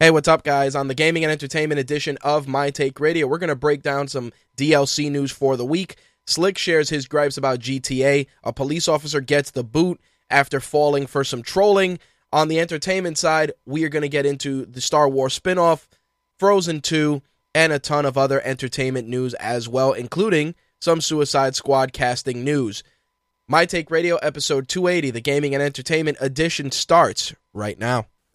Hey, what's up, guys? On the gaming and entertainment edition of My Take Radio, we're going to break down some DLC news for the week. Slick shares his gripes about GTA. A police officer gets the boot after falling for some trolling. On the entertainment side, we are going to get into the Star Wars spinoff, Frozen 2, and a ton of other entertainment news as well, including some Suicide Squad casting news. My Take Radio episode 280, the gaming and entertainment edition, starts right now.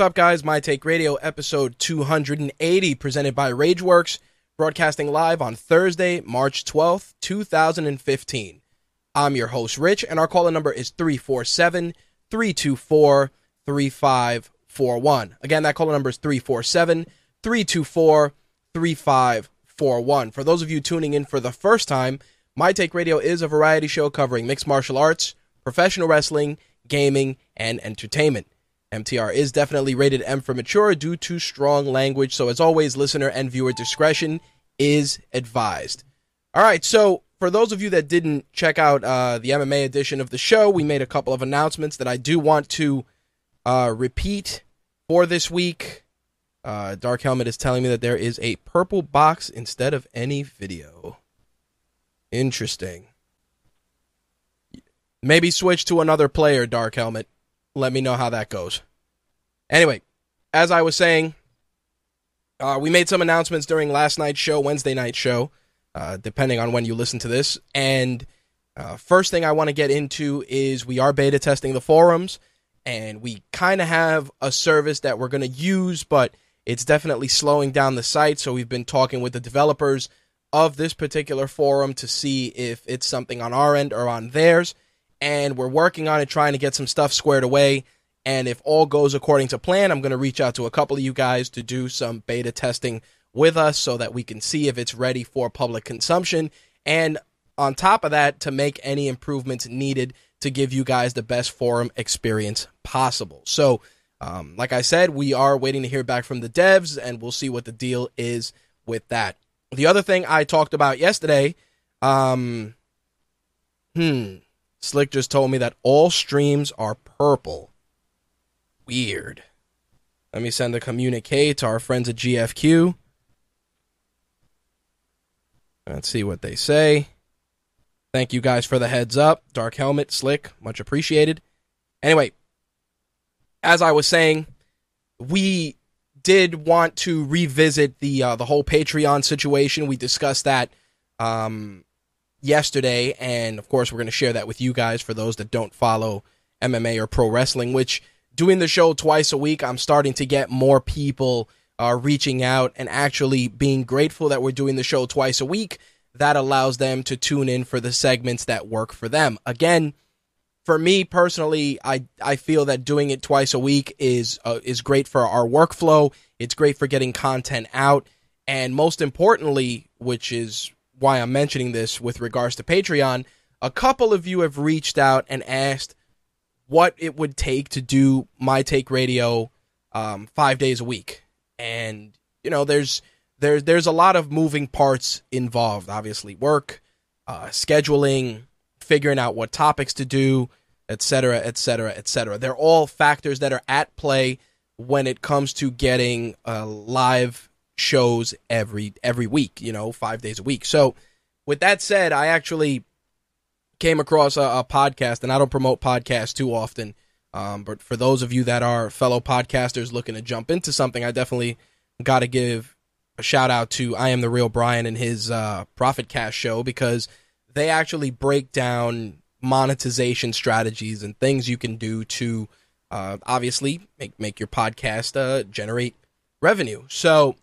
What's up, guys? My Take Radio, episode 280, presented by Rageworks, broadcasting live on Thursday, March 12th, 2015. I'm your host, Rich, and our caller number is 347 324 3541. Again, that caller number is 347 324 3541. For those of you tuning in for the first time, My Take Radio is a variety show covering mixed martial arts, professional wrestling, gaming, and entertainment. MTR is definitely rated M for mature due to strong language, so as always, listener and viewer discretion is advised. All right, so for those of you that didn't check out uh, the MMA edition of the show, we made a couple of announcements that I do want to uh, repeat for this week. Uh, Dark Helmet is telling me that there is a purple box instead of any video. Interesting. Maybe switch to another player, Dark Helmet let me know how that goes. Anyway, as I was saying, uh, we made some announcements during last night's show, Wednesday night show, uh, depending on when you listen to this. And uh, first thing I want to get into is we are beta testing the forums, and we kind of have a service that we're going to use, but it's definitely slowing down the site. So we've been talking with the developers of this particular forum to see if it's something on our end or on theirs and we're working on it, trying to get some stuff squared away. And if all goes according to plan, I'm going to reach out to a couple of you guys to do some beta testing with us so that we can see if it's ready for public consumption. And on top of that, to make any improvements needed to give you guys the best forum experience possible. So, um, like I said, we are waiting to hear back from the devs, and we'll see what the deal is with that. The other thing I talked about yesterday, um, hmm, Slick just told me that all streams are purple. Weird. Let me send a communique to our friends at GFQ. Let's see what they say. Thank you guys for the heads up. Dark Helmet, Slick, much appreciated. Anyway, as I was saying, we did want to revisit the uh, the whole Patreon situation. We discussed that um, yesterday, and of course, we're going to share that with you guys for those that don't follow MMA or pro wrestling. Which doing the show twice a week, I'm starting to get more people uh, reaching out and actually being grateful that we're doing the show twice a week. That allows them to tune in for the segments that work for them. Again, for me personally, I I feel that doing it twice a week is uh, is great for our workflow. It's great for getting content out, and most importantly, which is why I'm mentioning this with regards to Patreon, a couple of you have reached out and asked what it would take to do my take radio um, five days a week, and you know, there's there's there's a lot of moving parts involved. Obviously, work, uh, scheduling, figuring out what topics to do, et cetera, et cetera, et cetera. They're all factors that are at play when it comes to getting uh, live shows every every week. You know, five days a week. So, with that said, I actually came across a, a podcast, and I don't promote podcasts too often. Um, but for those of you that are fellow podcasters looking to jump into something, I definitely got to give a shout out to I am the real Brian and his uh, Profit Cast show because they actually break down monetization strategies and things you can do to uh, obviously make make your podcast uh, generate revenue. So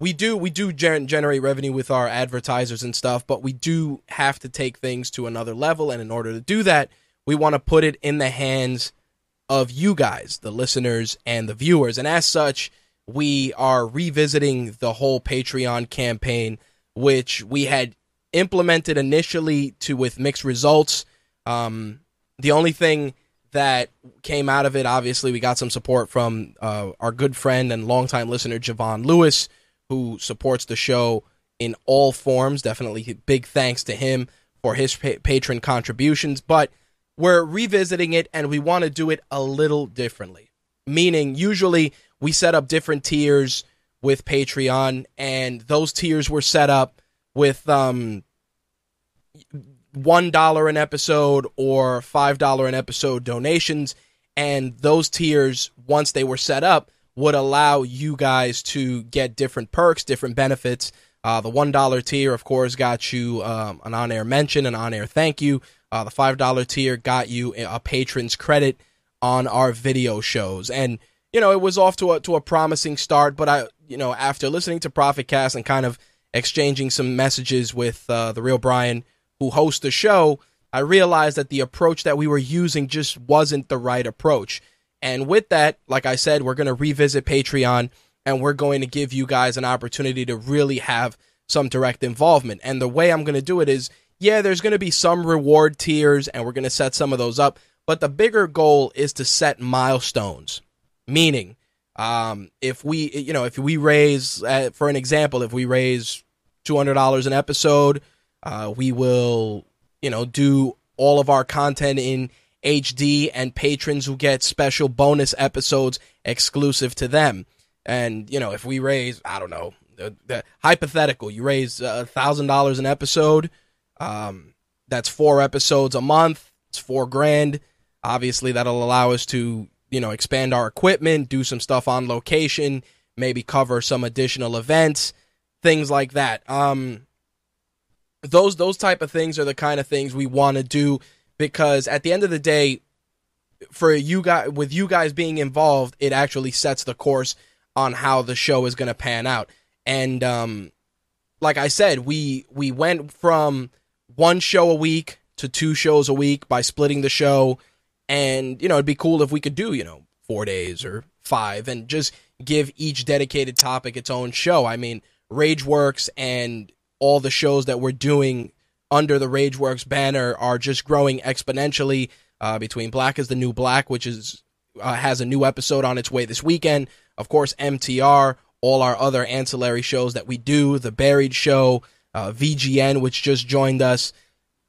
we do we do generate revenue with our advertisers and stuff, but we do have to take things to another level. And in order to do that, we want to put it in the hands of you guys, the listeners and the viewers. And as such, we are revisiting the whole Patreon campaign, which we had implemented initially to with mixed results. Um, the only thing that came out of it, obviously, we got some support from uh, our good friend and longtime listener Javon Lewis, who supports the show in all forms. Definitely big thanks to him for his pa- patron contributions. But we're revisiting it and we want to do it a little differently. Meaning, usually we set up different tiers with Patreon, and those tiers were set up with um, one dollar an episode or five dollar an episode donations, and those tiers, once they were set up, would allow you guys to get different perks, different benefits. Uh, the one dollar tier, of course, got you um, an on-air mention, an on-air thank you. Uh, the five dollar tier got you a patron's credit on our video shows, and you know, it was off to a to a promising start, but I, you know, after listening to Profitcast and kind of exchanging some messages with uh, the real Brian, who hosts the show, I realized that the approach that we were using just wasn't the right approach. And with that, like I said, we're going to revisit Patreon and we're going to give you guys an opportunity to really have some direct involvement. And the way I'm going to do it is, yeah, there's going to be some reward tiers and we're going to set some of those up, but the bigger goal is to set milestones Meaning, um, if we, you know, if we raise, uh, for an example, if we raise two hundred dollars an episode, uh, we will, you know, do all of our content in HD, and patrons who get special bonus episodes exclusive to them. And you know, if we raise, I don't know, the, the hypothetical, you raise a thousand dollars an episode. Um, that's four episodes a month. It's four grand. Obviously, that'll allow us to you know, expand our equipment, do some stuff on location, maybe cover some additional events, things like that. Um, those those type of things are the kind of things we want to do because at the end of the day, for you guys, with you guys being involved, it actually sets the course on how the show is going to pan out. And um, like I said, we we went from one show a week to two shows a week by splitting the show and, you know, it'd be cool if we could do, you know, four days or five and just give each dedicated topic its own show. I mean, Rage Works and all the shows that we're doing under the Rageworks banner are just growing exponentially. Uh, between Black is the New Black, which is uh, has a new episode on its way this weekend. Of course, MTR, all our other ancillary shows that we do, the Buried Show, uh, VGN, which just joined us.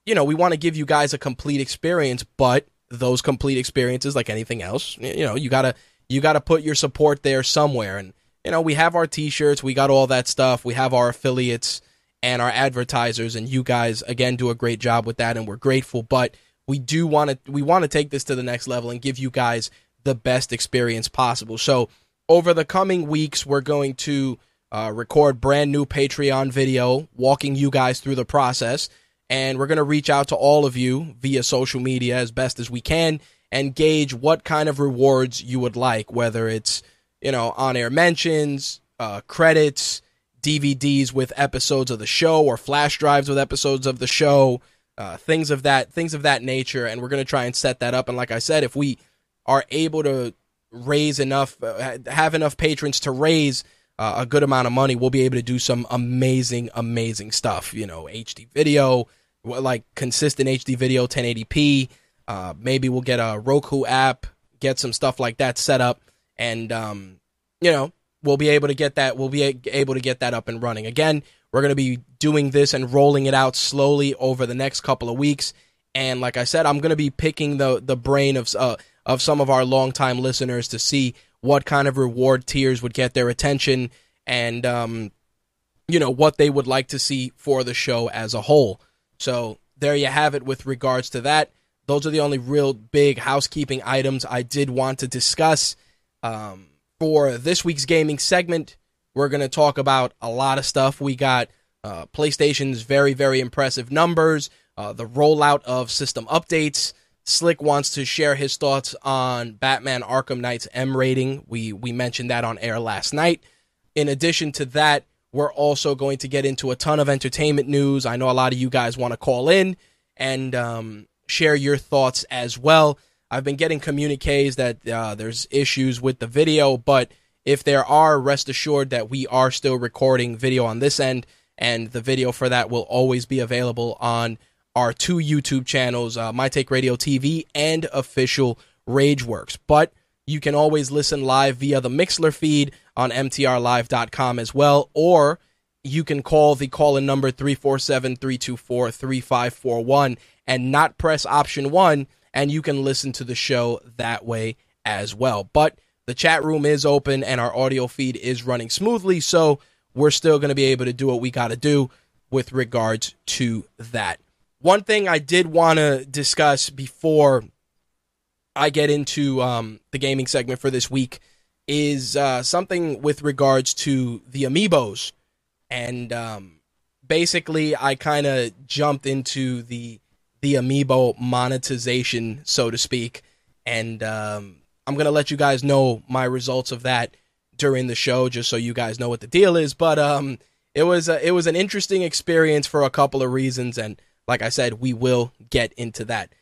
You know, we want to give you guys a complete experience, but those complete experiences like anything else. You know, you gotta you gotta put your support there somewhere. And you know, we have our T-shirts, we got all that stuff, we have our affiliates and our advertisers, and you guys again do a great job with that, and we're grateful. But we do want to we want to take this to the next level and give you guys the best experience possible. So over the coming weeks, we're going to uh, record brand new Patreon video walking you guys through the process and we're going to reach out to all of you via social media as best as we can and gauge what kind of rewards you would like, whether it's, you know, on air mentions, uh, credits, DVDs with episodes of the show or flash drives with episodes of the show, uh, things of that, things of that nature. And we're going to try and set that up. And like I said, if we are able to raise enough, uh, have enough patrons to raise uh, a good amount of money, we'll be able to do some amazing, amazing stuff. You know, HD video, like consistent HD video, 1080p. Uh, maybe we'll get a Roku app, get some stuff like that set up, and um, you know we'll be able to get that. We'll be able to get that up and running. Again, we're going to be doing this and rolling it out slowly over the next couple of weeks, And like I said, I'm going to be picking the the brain of uh, of some of our longtime listeners to see what kind of reward tiers would get their attention and um, you know what they would like to see for the show as a whole. So there you have it with regards to that. Those are the only real big housekeeping items I did want to discuss. Um, for this week's gaming segment, we're going to talk about a lot of stuff. We got uh, PlayStation's very, very impressive numbers, uh, the rollout of system updates. Slick wants to share his thoughts on Batman Arkham Knight's M rating. We we mentioned that on air last night. In addition to that, we're also going to get into a ton of entertainment news. I know a lot of you guys want to call in and um, share your thoughts as well. I've been getting communiques that uh, there's issues with the video, but if there are, rest assured that we are still recording video on this end, and the video for that will always be available on our two YouTube channels, uh, My Take Radio TV and official Rageworks. But you can always listen live via the Mixlr feed on mtrlive.com as well, or you can call the call in number 347 324 3541 and not press option one, and you can listen to the show that way as well. But the chat room is open and our audio feed is running smoothly, so we're still going to be able to do what we got to do with regards to that. One thing I did want to discuss before I get into um, the gaming segment for this week is uh, something with regards to the amiibos. And um, basically, I kind of jumped into the the amiibo monetization, so to speak. And um, I'm going to let you guys know my results of that during the show, just so you guys know what the deal is. But um, it was a, it was an interesting experience for a couple of reasons, and like I said, we will get into that.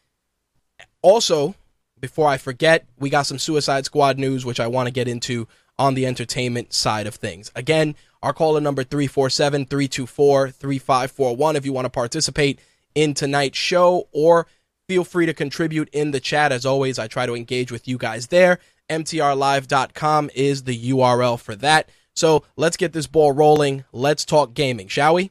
Also, before I forget, we got some Suicide Squad news, which I want to get into on the entertainment side of things. Again, our caller number 347 324 3541 if you want to participate in tonight's show, or feel free to contribute in the chat. As always, I try to engage with you guys there. MTRLive.com is the URL for that. So let's get this ball rolling. Let's talk gaming, shall we?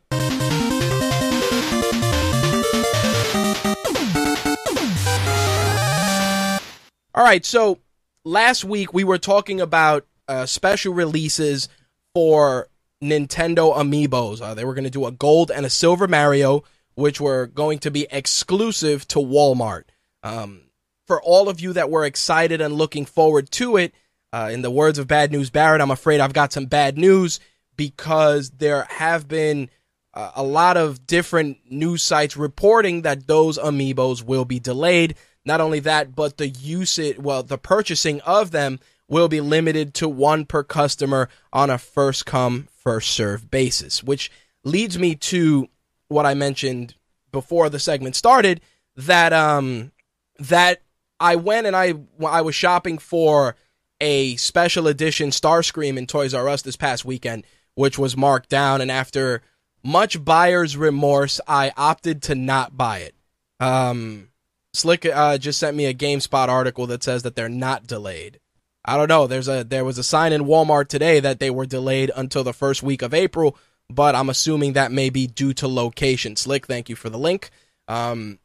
All right, so last week we were talking about uh, special releases for Nintendo Amiibos. Uh, they were going to do a gold and a silver Mario, which were going to be exclusive to Walmart. Um, for all of you that were excited and looking forward to it, uh, in the words of Bad News Barrett, I'm afraid I've got some bad news because there have been uh, a lot of different news sites reporting that those amiibos will be delayed. Not only that, but the usage, well, the purchasing of them will be limited to one per customer on a first come, first serve basis, which leads me to what I mentioned before the segment started that, um, that I went and I, I was shopping for a special edition Starscream in Toys R Us this past weekend, which was marked down. And after much buyer's remorse, I opted to not buy it. Um, Slick uh, just sent me a GameSpot article that says that they're not delayed. I don't know. There's a there was a sign in Walmart today that they were delayed until the first week of April, but I'm assuming that may be due to location. Slick, thank you for the link. Um,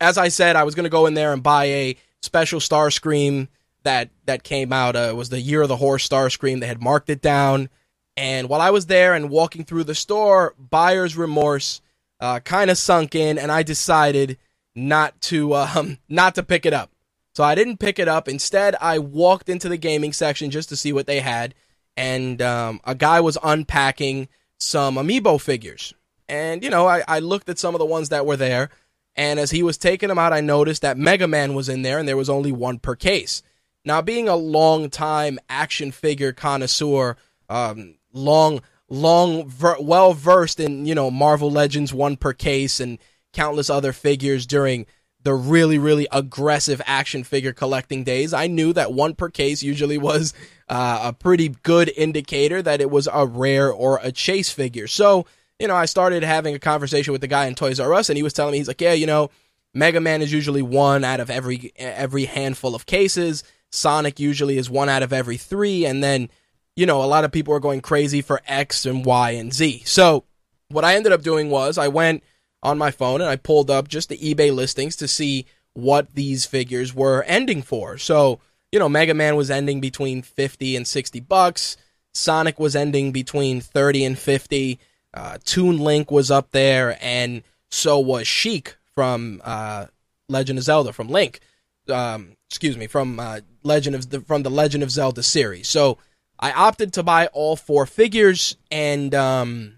as I said, I was going to go in there and buy a special Starscream that that came out. Uh, it was the Year of the Horse Starscream. They had marked it down, and while I was there and walking through the store, buyer's remorse uh, kind of sunk in, and I decided not to um not to pick it up. So I didn't pick it up. Instead, I walked into the gaming section just to see what they had, and um, a guy was unpacking some amiibo figures. And you know, I, I looked at some of the ones that were there, and as he was taking them out, I noticed that Mega Man was in there, and there was only one per case. Now, being a long time action figure connoisseur, um, long, long, ver- well versed in you know Marvel Legends one per case and countless other figures during the really, really aggressive action figure collecting days, I knew that one per case usually was uh, a pretty good indicator that it was a rare or a chase figure. So, you know, I started having a conversation with the guy in Toys R Us, and he was telling me, he's like, yeah, you know, Mega Man is usually one out of every every handful of cases. Sonic usually is one out of every three, and then, you know, a lot of people are going crazy for X and Y and Z. So, what I ended up doing was I went on my phone and I pulled up just the eBay listings to see what these figures were ending for. So, you know, Mega Man was ending between 50 and 60 bucks. Sonic was ending between 30 and 50. Uh, Toon Link was up there, and so was Sheik from uh, Legend of Zelda, from Link. Um, excuse me, from uh, Legend of the from the Legend of Zelda series. So I opted to buy all four figures, and um,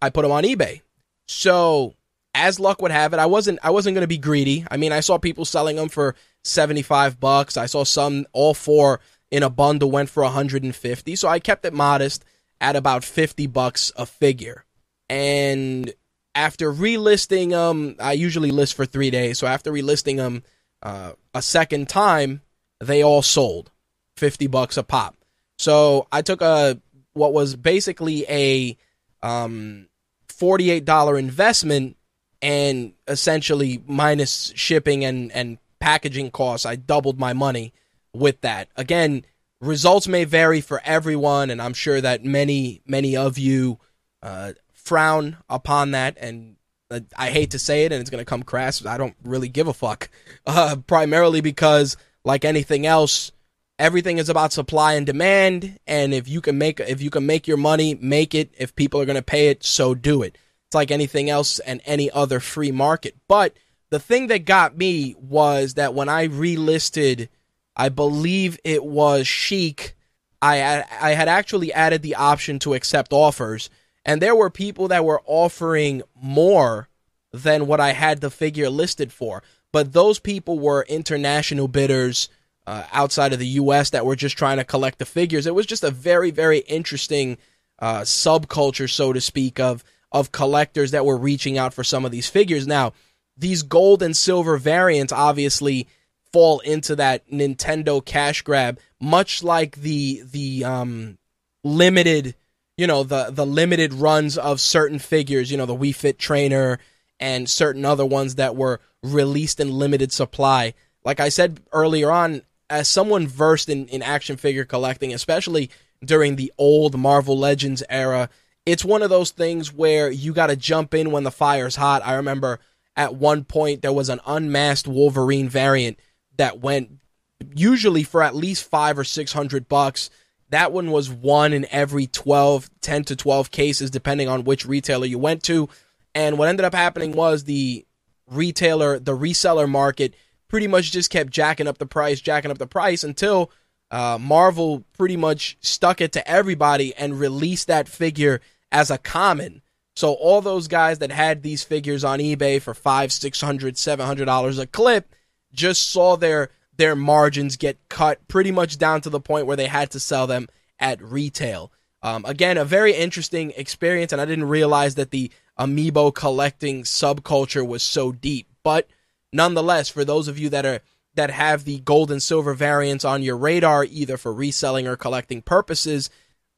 I put them on eBay. So as luck would have it, I wasn't I wasn't going to be greedy. I mean, I saw people selling them for 75 bucks. I saw some all four in a bundle went for 150. So I kept it modest at about 50 bucks a figure. And after relisting them, I usually list for 3 days. So after relisting them uh, a second time, they all sold 50 bucks a pop. So I took a what was basically a um, $48 investment and essentially minus shipping and and packaging costs, I doubled my money with that. Again, results may vary for everyone, and I'm sure that many many of you uh, frown upon that. And uh, I hate to say it, and it's going to come crass. I don't really give a fuck. Uh, primarily because, like anything else, everything is about supply and demand. And if you can make if you can make your money, make it. If people are going to pay it, so do it. It's like anything else and any other free market. But the thing that got me was that when I relisted, I believe it was Sheik, I I had actually added the option to accept offers, and there were people that were offering more than what I had the figure listed for. But those people were international bidders uh, outside of the U.S. that were just trying to collect the figures. It was just a very very interesting uh, subculture, so to speak, of of collectors that were reaching out for some of these figures. Now, these gold and silver variants obviously fall into that Nintendo cash grab, much like the the um, limited, you know, the the limited runs of certain figures, you know, the Wii Fit Trainer and certain other ones that were released in limited supply. Like I said earlier on, as someone versed in, in action figure collecting, especially during the old Marvel Legends era, it's one of those things where you got to jump in when the fire's hot. I remember at one point there was an unmasked Wolverine variant that went usually for at least five or six hundred bucks. That one was one in every 12, 10 to 12 cases, depending on which retailer you went to. And what ended up happening was the retailer, the reseller market pretty much just kept jacking up the price, jacking up the price until uh, Marvel pretty much stuck it to everybody and released that figure as a common. So all those guys that had these figures on eBay for five, six hundred, seven hundred dollars a clip just saw their their margins get cut pretty much down to the point where they had to sell them at retail. Um, again, a very interesting experience, and I didn't realize that the amiibo collecting subculture was so deep. But nonetheless, for those of you that are that have the gold and silver variants on your radar, either for reselling or collecting purposes,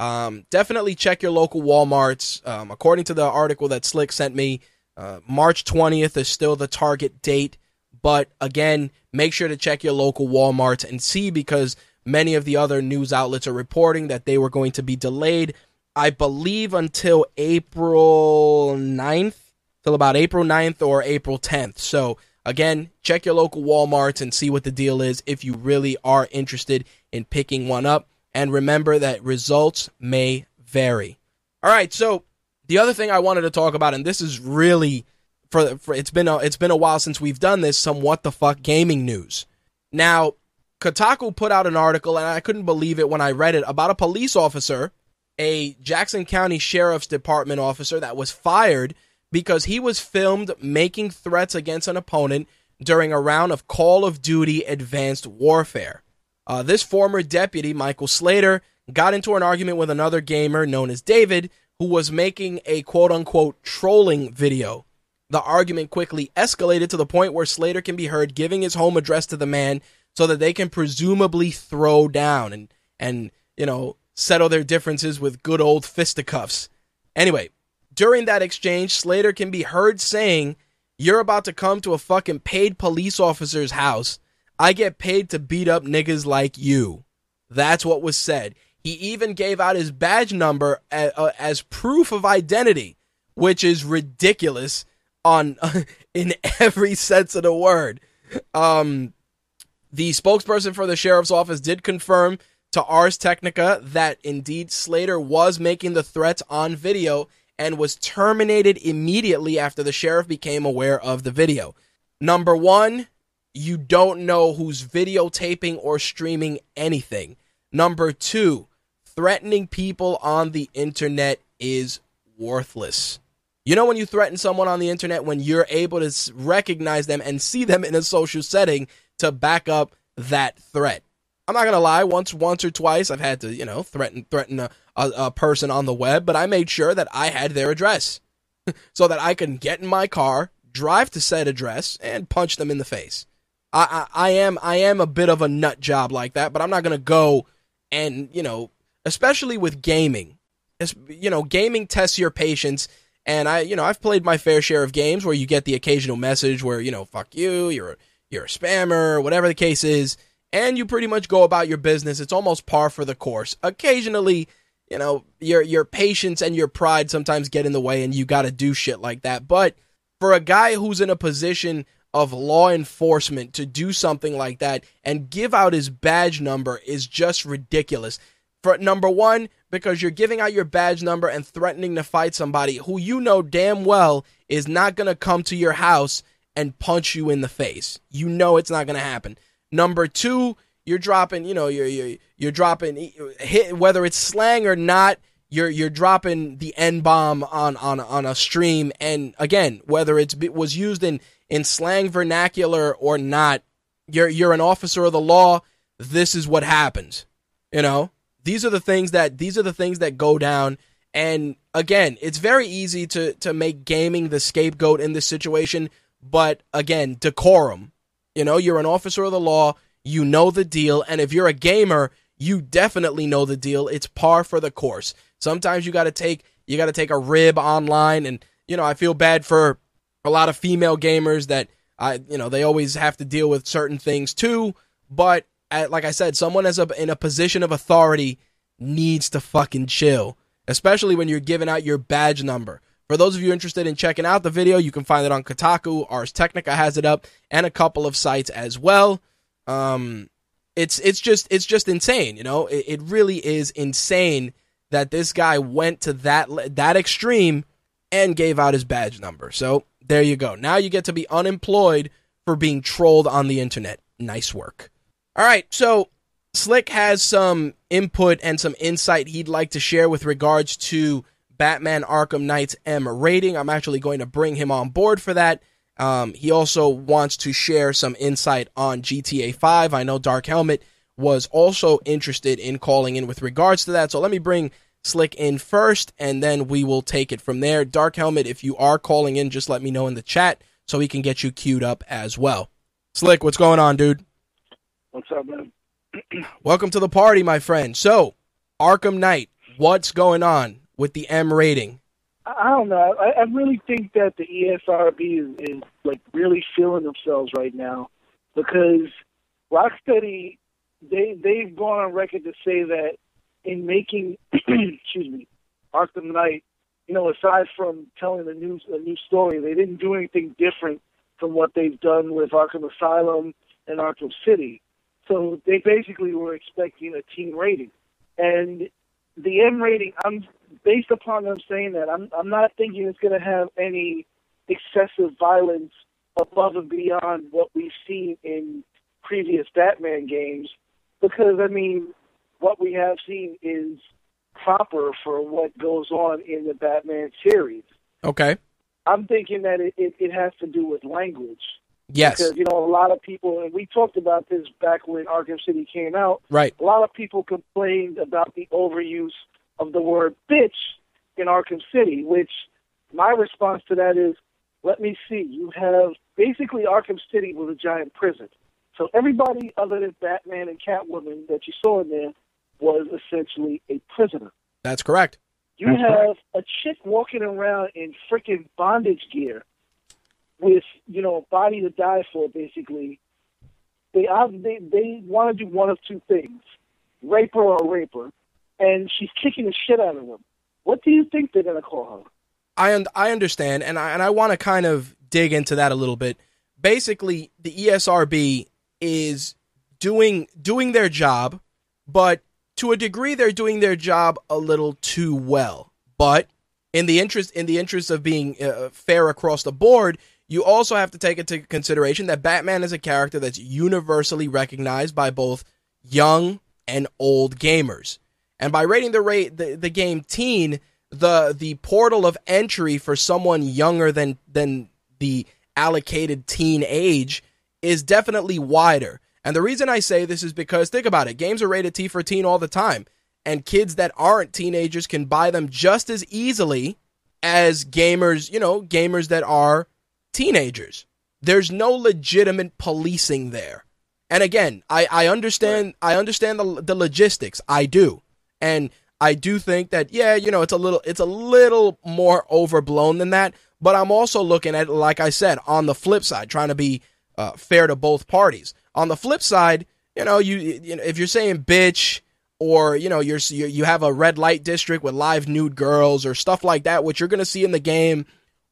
um, definitely check your local Walmarts. Um, according to the article that Slick sent me, uh, March 20th is still the target date. But again, make sure to check your local Walmarts and see because many of the other news outlets are reporting that they were going to be delayed, I believe, until April 9th, till about April 9th or April 10th. So Again, check your local Walmarts and see what the deal is if you really are interested in picking one up. And remember that results may vary. All right, so the other thing I wanted to talk about, and this is really for, for it's been a, it's been a while since we've done this. Some what the fuck gaming news. Now, Kotaku put out an article, and I couldn't believe it when I read it about a police officer, a Jackson County Sheriff's Department officer that was fired because he was filmed making threats against an opponent during a round of Call of Duty Advanced Warfare. Uh, this former deputy, Michael Slater, got into an argument with another gamer known as David, who was making a quote unquote trolling video. The argument quickly escalated to the point where Slater can be heard giving his home address to the man so that they can presumably throw down and, and you know, settle their differences with good old fisticuffs. Anyway, during that exchange, Slater can be heard saying, You're about to come to a fucking paid police officer's house. I get paid to beat up niggas like you. That's what was said. He even gave out his badge number as, uh, as proof of identity, which is ridiculous. on in every sense of the word. Um, the spokesperson for the sheriff's office did confirm to Ars Technica that indeed Slater was making the threats on video and was terminated immediately after the sheriff became aware of the video. Number one, you don't know who's videotaping or streaming anything. Number two, threatening people on the internet is worthless. You know, when you threaten someone on the internet, when you're able to recognize them and see them in a social setting to back up that threat. I'm not gonna lie. Once, once or twice, I've had to, you know, threaten threaten a, a, a person on the web, but I made sure that I had their address so that I can get in my car, drive to said address, and punch them in the face. I, I, am I am a bit of a nut job like that, but I'm not gonna go and you know, especially with gaming, you know, gaming tests your patience. And I, you know, I've played my fair share of games where you get the occasional message where you know, fuck you, you're you're a spammer, whatever the case is, and you pretty much go about your business. It's almost par for the course. Occasionally, you know, your your patience and your pride sometimes get in the way and you got to do shit like that. But for a guy who's in a position of law enforcement to do something like that and give out his badge number is just ridiculous. For number 1, because you're giving out your badge number and threatening to fight somebody who you know damn well is not going to come to your house and punch you in the face. You know it's not going to happen. Number two, you're dropping, you know, you're you're, you're dropping hit whether it's slang or not. You're you're dropping the n bomb on on on a stream, and again, whether it's it was used in in slang vernacular or not, you're you're an officer of the law. This is what happens. You know, these are the things that these are the things that go down. And again, it's very easy to to make gaming the scapegoat in this situation but again, decorum. You know, you're an officer of the law, you know the deal, and if you're a gamer, you definitely know the deal. It's par for the course. Sometimes you got to take you got to take a rib online and you know, I feel bad for a lot of female gamers that I you know, they always have to deal with certain things too, but like I said, someone as a in a position of authority needs to fucking chill, especially when you're giving out your badge number. For those of you interested in checking out the video, you can find it on Kotaku. Ars Technica has it up, and a couple of sites as well. Um, it's it's just it's just insane, you know. It, it really is insane that this guy went to that that extreme and gave out his badge number. So there you go. Now you get to be unemployed for being trolled on the internet. Nice work. All right, so Slick has some input and some insight he'd like to share with regards to Batman Arkham Knight's M rating. I'm actually going to bring him on board for that. Um, he also wants to share some insight on GTA 5. I know Dark Helmet was also interested in calling in with regards to that. So let me bring Slick in first, and then we will take it from there. Dark Helmet, if you are calling in, just let me know in the chat so we can get you queued up as well. Slick, what's going on, dude? What's up, man? Welcome to the party, my friend. So, Arkham Knight, what's going on? with the M rating? I don't know. I, I really think that the ESRB is, is like really feeling themselves right now because Rocksteady they they've gone on record to say that in making excuse me Arkham Knight, you know, aside from telling a new a new story, they didn't do anything different from what they've done with Arkham Asylum and Arkham City. So they basically were expecting a teen rating, and the M rating. I'm based upon them saying that, I'm I'm not thinking it's going to have any excessive violence above and beyond what we've seen in previous Batman games, because I mean, what we have seen is proper for what goes on in the Batman series. Okay. I'm thinking that it, it, it has to do with language. Yes. Because, you know, a lot of people, and we talked about this back when Arkham City came out. Right. A lot of people complained about the overuse of the word bitch in Arkham City, which my response to that is, let me see. You have basically Arkham City was a giant prison. So everybody other than Batman and Catwoman that you saw in there was essentially a prisoner. That's correct. You have a chick walking around in freaking bondage gear with, you know, a body to die for, basically. They, they, they want to do one of two things rape her or rape her and she's kicking the shit out of them. What do you think they're going to call her? I un- I understand, and I and I want to kind of dig into that a little bit. Basically, the ESRB is doing doing their job, but to a degree, they're doing their job a little too well. But in the interest in the interest of being uh, fair across the board, you also have to take into consideration that Batman is a character that's universally recognized by both young and old gamers. And by rating the rate the, the game teen, the the portal of entry for someone younger than than the allocated teen age is definitely wider. And the reason I say this is because think about it, games are rated T for teen all the time, and kids that aren't teenagers can buy them just as easily as gamers, you know, gamers that are teenagers. There's no legitimate policing there. And again, I, I understand I understand the the logistics. I do. And I do think that yeah, you know, it's a little it's a little more overblown than that, but I'm also looking at it like I said on the flip side, trying to be uh, fair to both parties. On the flip side, you know, you, you know, if you're saying bitch or you know you're, you you have a red light district with live nude girls or stuff like that, which you're going to see in the game,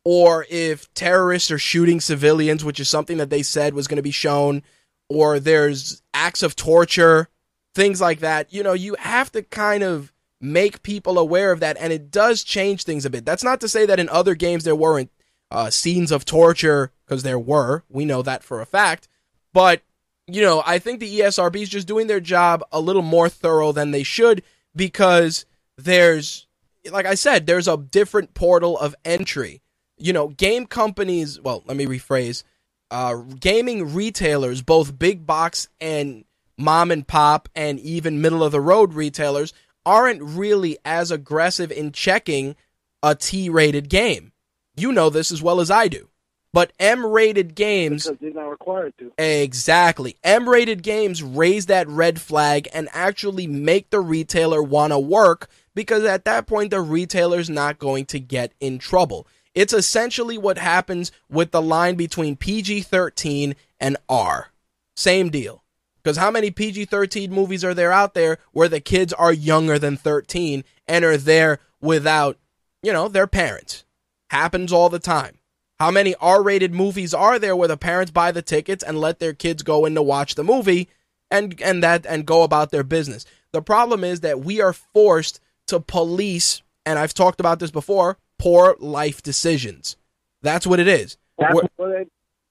or if terrorists are shooting civilians, which is something that they said was going to be shown, or there's acts of torture, things like that. You know, you have to kind of make people aware of that, and it does change things a bit. That's not to say that in other games there weren't uh, scenes of torture, because there were. We know that for a fact. But, you know, I think the ESRB is just doing their job a little more thorough than they should because there's, like I said, there's a different portal of entry. You know, game companies, well, let me rephrase, uh, gaming retailers, both big box and mom and pop and even middle of the road retailers, aren't really as aggressive in checking a T rated game. You know this as well as I do. But M rated games because they're not required to. Exactly. M rated games raise that red flag and actually make the retailer want to work because at that point, the retailer's not going to get in trouble. It's essentially what happens with the line between PG 13 and R. Same deal. Because how many PG 13 movies are there out there where the kids are younger than 13 and are there without, you know, their parents? Happens all the time. How many R-rated movies are there where the parents buy the tickets and let their kids go in to watch the movie and and that and go about their business? The problem is that we are forced to police and I've talked about this before, poor life decisions. That's what it is. That's We're- what it,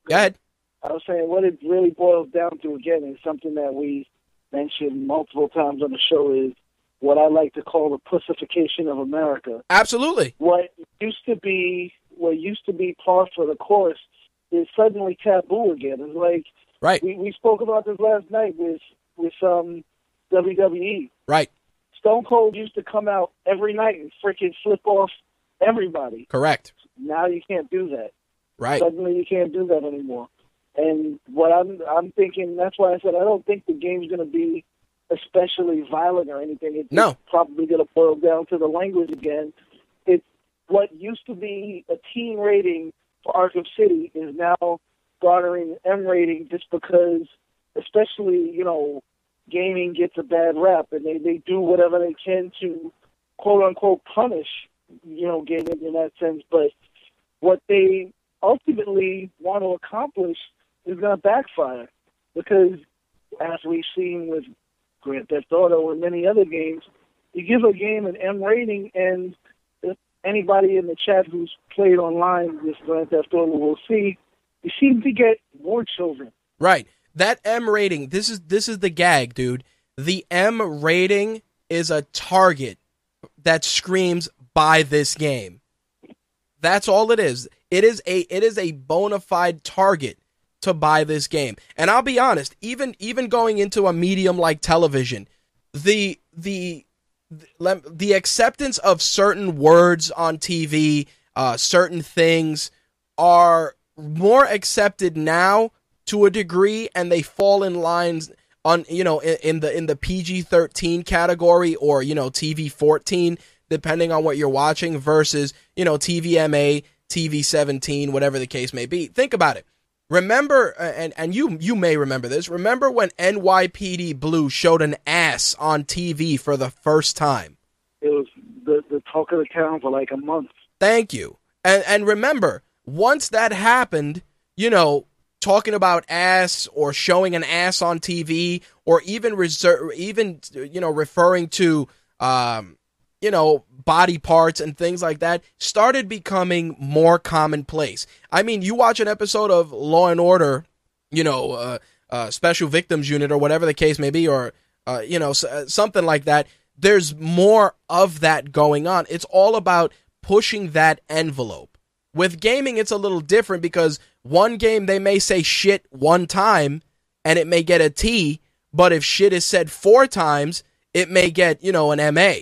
Go ahead. I was saying what it really boils down to again is something that we mentioned multiple times on the show is what I like to call the pussification of America. Absolutely. What used to be what used to be par for the course is suddenly taboo again. It's like Right. we, we spoke about this last night with with um WWE. Right. Stone Cold used to come out every night and freaking flip off everybody. Correct. Now you can't do that. Right. Suddenly you can't do that anymore. And what I'm I'm thinking that's why I said I don't think the game's going to be especially violent or anything. It's No. probably going to boil down to the language again. It's what used to be a teen rating for Arkham City is now garnering an M rating just because, especially you know, gaming gets a bad rap and they they do whatever they can to quote unquote punish you know gaming in that sense, but what they ultimately want to accomplish is going to backfire because, as we've seen with Grand Theft Auto and many other games, you give a game an M rating, and anybody in the chat who's played online with Grand Theft Auto will see, you seem to get more children. Right. That M rating, this is this is the gag, dude. The M rating is a target that screams buy this game. That's all it is. It is a it is a bona fide target to buy this game. And I'll be honest, even even going into a medium like television, the the the, acceptance of certain words on TV, uh, certain things are more accepted now to a degree, and they fall in lines on you know in, in the in the PG thirteen category or you know TV fourteen, depending on what you're watching, versus you know TVMA, TV seventeen, whatever the case may be. Think about it. Remember, uh, and and you you may remember this. Remember when NYPD Blue showed an ass on TV for the first time? It was the the talk of the town for like a month. Thank you. And and remember, once that happened, you know, talking about ass or showing an ass on TV or even reserve, even you know, referring to um, you know, body parts and things like that started becoming more commonplace. I mean, you watch an episode of Law and Order, you know, uh, uh, Special Victims Unit or whatever the case may be, or uh, you know, uh, something like that. There's more of that going on. It's all about pushing that envelope. With gaming, it's a little different because one game they may say shit one time and it may get a T, but if shit is said four times, it may get, you know, an MA.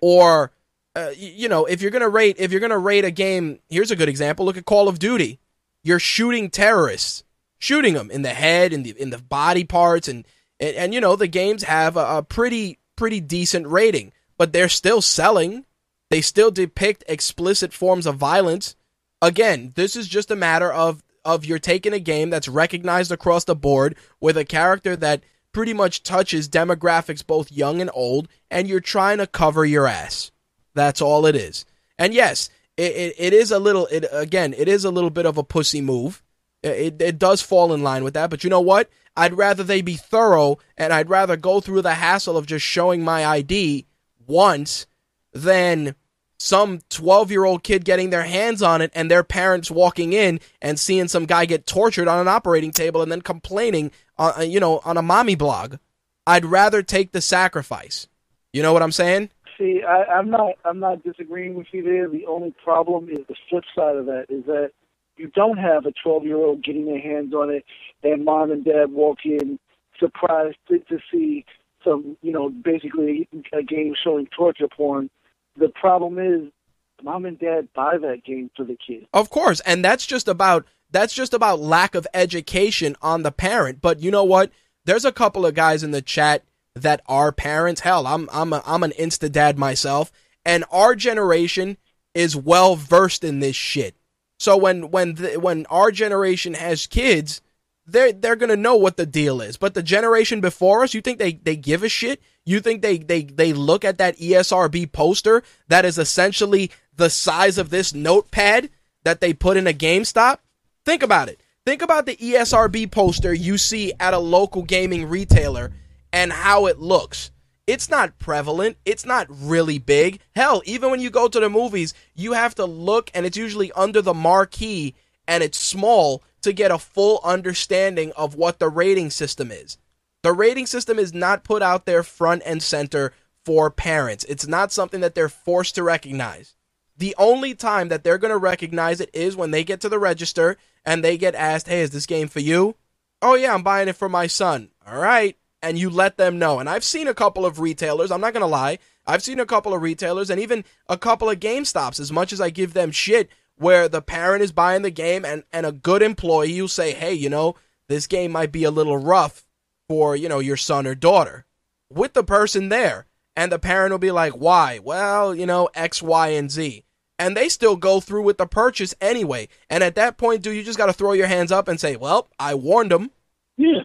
Or, uh, you know, if you're to rate, if you're to rate a game, here's a good example. Look at Call of Duty. You're shooting terrorists, shooting them in the head, in the, in the body parts. And, and, and you know, the games have a, a pretty, pretty decent rating, but they're still selling. They still depict explicit forms of violence. Again, this is just a matter of of you're taking a game that's recognized across the board with a character that pretty much touches demographics both young and old, and you're trying to cover your ass. That's all it is. And yes, it, it, it is a little, it again, it is a little bit of a pussy move. It, it does fall in line with that, but you know what? I'd rather they be thorough, and I'd rather go through the hassle of just showing my ID once than some 12 year old kid getting their hands on it and their parents walking in and seeing some guy get tortured on an operating table and then complaining, uh, you know, on a mommy blog. I'd rather take the sacrifice. You know what I'm saying? See, I, I'm not. I'm not disagreeing with you there. The only problem is the flip side of that is that you don't have a 12 year old getting their hands on it, and mom and dad walk in surprised to, to see some, you know, basically a game showing torture porn the problem is mom and dad buy that game for the kid. Of course, and that's just about that's just about lack of education on the parent. But you know what? There's a couple of guys in the chat that are parents. Hell, I'm I'm a, I'm an insta dad myself, and our generation is well versed in this shit. So when when the, when our generation has kids, they're they're gonna know what the deal is. But the generation before us, you think they they give a shit? You think they they they look at that ESRB poster that is essentially the size of this notepad that they put in a GameStop? Think about it. Think about the ESRB poster you see at a local gaming retailer and how it looks. It's not prevalent. It's not really big. Hell, even when you go to the movies, you have to look and it's usually under the marquee and it's small to get a full understanding of what the rating system is. The rating system is not put out there front and center for parents. It's not something that they're forced to recognize. The only time that they're going to recognize it is when they get to the register and they get asked, Hey, is this game for you? Oh, yeah, I'm buying it for my son. All right. And you let them know. And I've seen a couple of retailers, I'm not going to lie, I've seen a couple of retailers and even a couple of GameStops, as much as I give them shit, where the parent is buying the game and, and a good employee will say, hey, you know, this game might be a little rough for, you know, your son or daughter with the person there. And the parent will be like, why? Well, you know, X, Y, and Z. And they still go through with the purchase anyway. And at that point, do you just got to throw your hands up and say, well, I warned them. Yeah.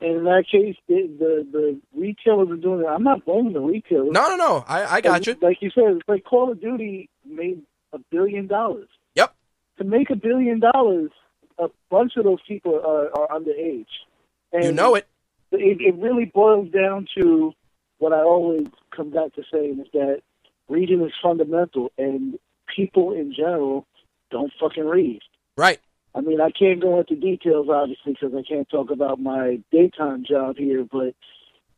And in that case, the, the, the retailers are doing it. I'm not blaming the retailers. No, no, no. I, I got you. Like you said, it's like Call of Duty made a billion dollars. Yep. To make a billion dollars, a bunch of those people are, are underage. And you know it. it. It really boils down to what I always come back to saying is that reading is fundamental, and people in general don't fucking read. Right. I mean, I can't go into details, obviously, because I can't talk about my daytime job here, but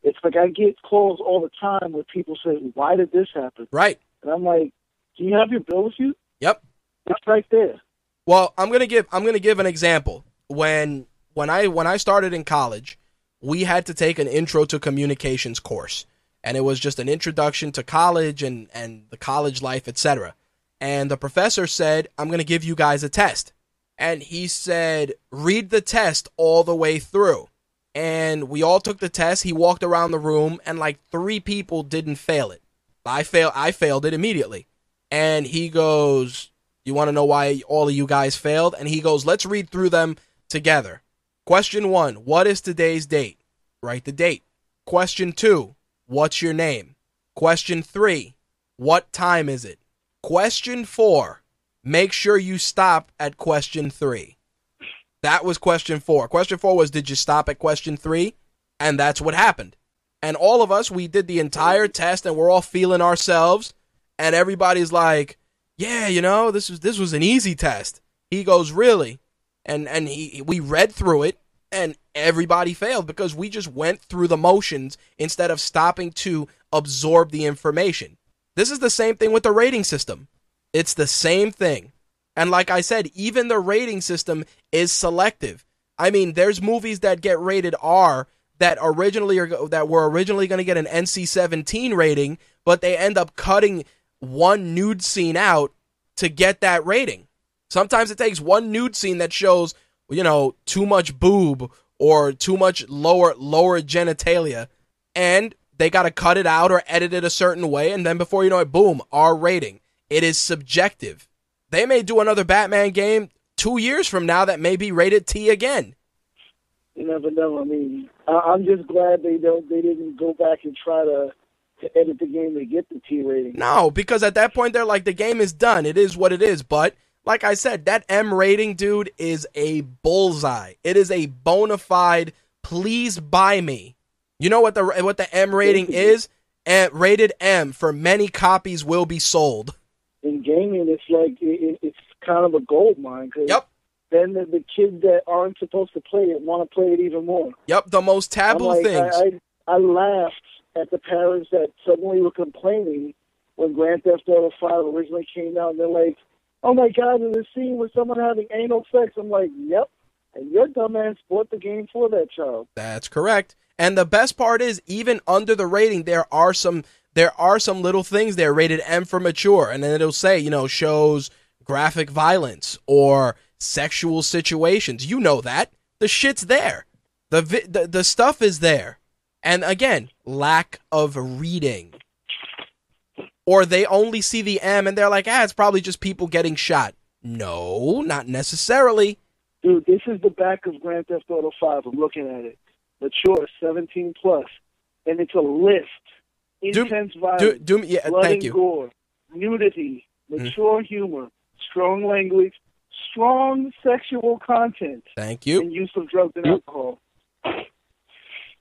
it's like I get calls all the time where people say, Why did this happen? Right. And I'm like, do you have your bill with you? Yep. It's right there. Well, I'm gonna give I'm gonna give an example. When when I when I started in college, we had to take an intro to communications course, and it was just an introduction to college and and the college life, etc. And the professor said, "I'm gonna give you guys a test," and he said, "Read the test all the way through." And we all took the test. He walked around the room, and like three people didn't fail it. I fail. I failed it immediately and he goes, You want to know why all of you guys failed? And he goes, Let's read through them together. Question one What is today's date? Write the date. Question two What's your name? Question three What time is it? Question four make sure you stop at question three. That was question four. Question four was, did you stop at question three? And that's what happened. And all of us, we did the entire test and we're all feeling ourselves. And everybody's like, yeah, you know, this was, this was an easy test. He goes, really? And, and he, we read through it and everybody failed because we just went through the motions instead of stopping to absorb the information. This is the same thing with the rating system. It's the same thing. And like I said, even the rating system is selective. I mean, there's movies that get rated R that originally are that were originally going to get an NC-17 rating, but they end up cutting one nude scene out to get that rating. Sometimes it takes one nude scene that shows, you know, too much boob or too much lower lower genitalia and they got to cut it out or edit it a certain way and then before you know it boom, R rating. It is subjective. They may do another Batman game 2 years from now that may be rated T again. You never know. I mean, I'm just glad they don't they didn't go back and try to to edit the game to get the T rating. No, because at that point they're like the game is done. It is what it is. But like I said, that M rating, dude, is a bullseye. It is a bona fide. Please buy me. You know what the what the M rating is? And rated M for many copies will be sold. In gaming, it's like it, it's kind of a gold mine. Cause Yep. Then the, the kids that aren't supposed to play it want to play it even more. Yep, the most taboo like, things. I, I I laughed at the parents that suddenly were complaining when Grand Theft Auto Five originally came out. And they're like, "Oh my God, there's a scene with someone having anal sex." I'm like, "Yep." And your dumbass bought the game for that child. That's correct. And the best part is, even under the rating, there are some there are some little things there rated M for mature, and then it'll say, you know, shows graphic violence or sexual situations. You know that the shit's there. The vi- the, the stuff is there. And again, lack of reading. Or they only see the M and they're like, ah, it's probably just people getting shot. No, not necessarily. Dude, this is the back of Grand Theft Auto 5. I'm looking at it. Mature, 17 plus, and it's a list. Do- Intense violence, Do, do yeah, blood thank and you. gore, nudity, mm-hmm. mature humor, strong language, strong sexual content, Thank you. and use of drugs and alcohol.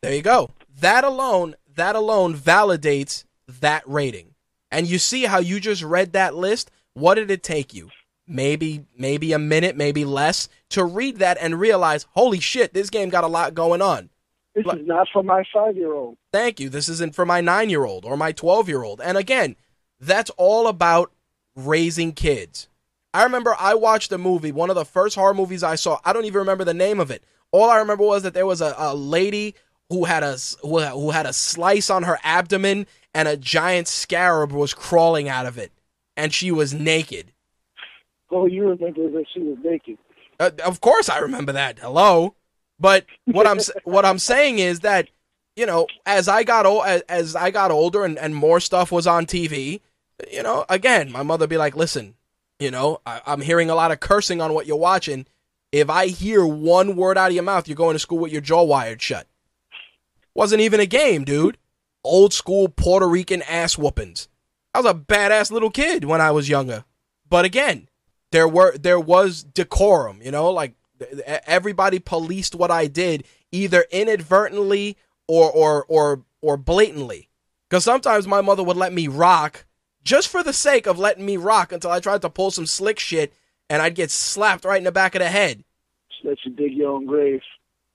There you go. That alone, that alone validates that rating. And you see how you just read that list? What did it take you? Maybe maybe a minute, maybe less to read that and realize, "Holy shit, this game got a lot going on." This Look- is not for my five-year-old. Thank you. This isn't for my 9-year-old or my 12-year-old. And again, that's all about raising kids. I remember I watched a movie, one of the first horror movies I saw. I don't even remember the name of it. All I remember was that there was a, a lady who had a who had a slice on her abdomen and a giant scarab was crawling out of it, and she was naked. Oh, you remember that she was naked. Uh, of course, I remember that. Hello, but what I'm what I'm saying is that you know, as I got old, as, as I got older and, and more stuff was on TV, you know, again, my mother be like, "Listen, you know, I, I'm hearing a lot of cursing on what you're watching. If I hear one word out of your mouth, you're going to school with your jaw wired shut." Wasn't even a game, dude. Old school Puerto Rican ass whoopings. I was a badass little kid when I was younger. But again, there were there was decorum, you know, like everybody policed what I did either inadvertently or or or or blatantly. Cuz sometimes my mother would let me rock just for the sake of letting me rock until I tried to pull some slick shit and I'd get slapped right in the back of the head. Let you dig your own grave.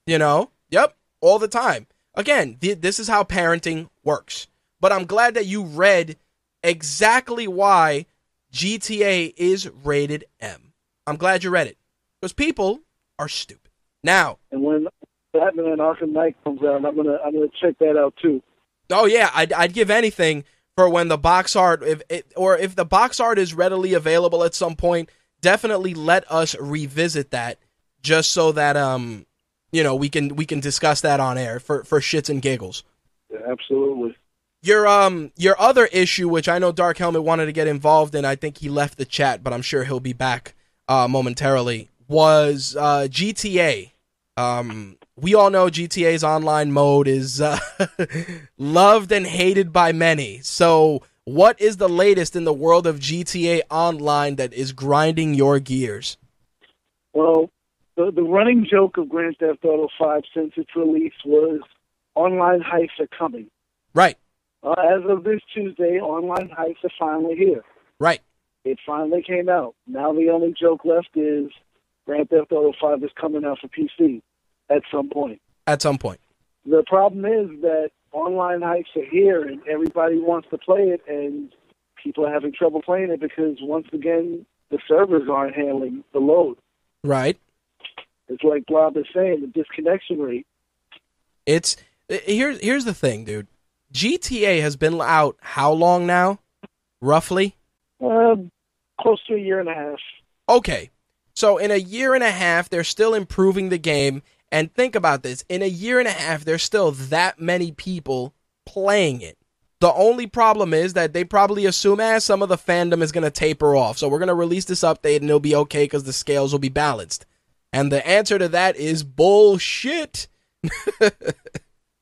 You know? Yep, all the time. Again, th- this is how parenting works. But I'm glad that you read exactly why GTA is rated M. I'm glad you read it. Because people are stupid. Now, And when Batman Arkham Knight comes out, I'm gonna I'm gonna check that out too. oh yeah, I'd, I'd give anything for when the box art, if it, or if the box art is readily available at some point, definitely let us revisit that, just so that um, you know, we can we can discuss that on air for for shits and giggles. Yeah, absolutely. Your um your other issue, which I know Dark Helmet wanted to get involved in, I think he left the chat, but I'm sure he'll be back uh, momentarily. Was uh, GTA? Um, we all know GTA's online mode is uh, loved and hated by many. So What is the latest in the world of GTA Online that is grinding your gears? Well, the the running joke of Grand Theft Auto 5 since its release was online heists are coming. Right, Uh, as of this Tuesday, online heists are finally here. right. It finally came out. Now the only joke left is Grand Theft Auto 5 is coming out for PC at some point. At some point. The problem is that online heists are here and everybody wants to play it, and people are having trouble playing it because once again the servers aren't handling the load. Right. It's like Bob is saying, the disconnection rate. It's here's here's the thing, dude. GTA has been out how long now? Roughly? Uh, close to a year and a half. Okay. So in a year and a half, they're still improving the game. And think about this. In a year and a half, there's still that many people playing it. The only problem is that they probably assume as some of the fandom is going to taper off. So we're going to release this update and it'll be okay because the scales will be balanced. And the answer to that is bullshit.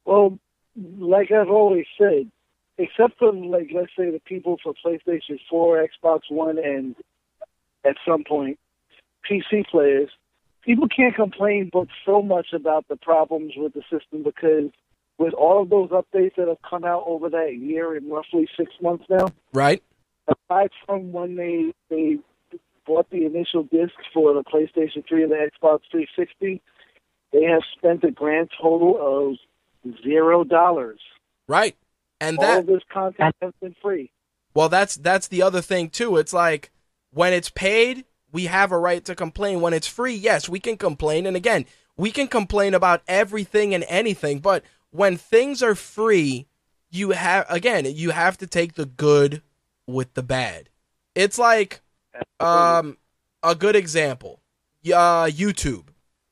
Well, like I've always said, except for like let's say the people for PlayStation 4, Xbox One, and at some point PC players, people can't complain but so much about the problems with the system because with all of those updates that have come out over that year and roughly six months now, Right? aside from when they they bought the initial disc for the PlayStation 3 and the Xbox 360, they have spent a grand total of zero dollars. Right. And All that of this content has been free. Well, that's that's the other thing too. It's like when it's paid, we have a right to complain. When it's free, yes, we can complain. And again, we can complain about everything and anything, but when things are free, you have again, you have to take the good with the bad. It's like um a good example. Uh YouTube.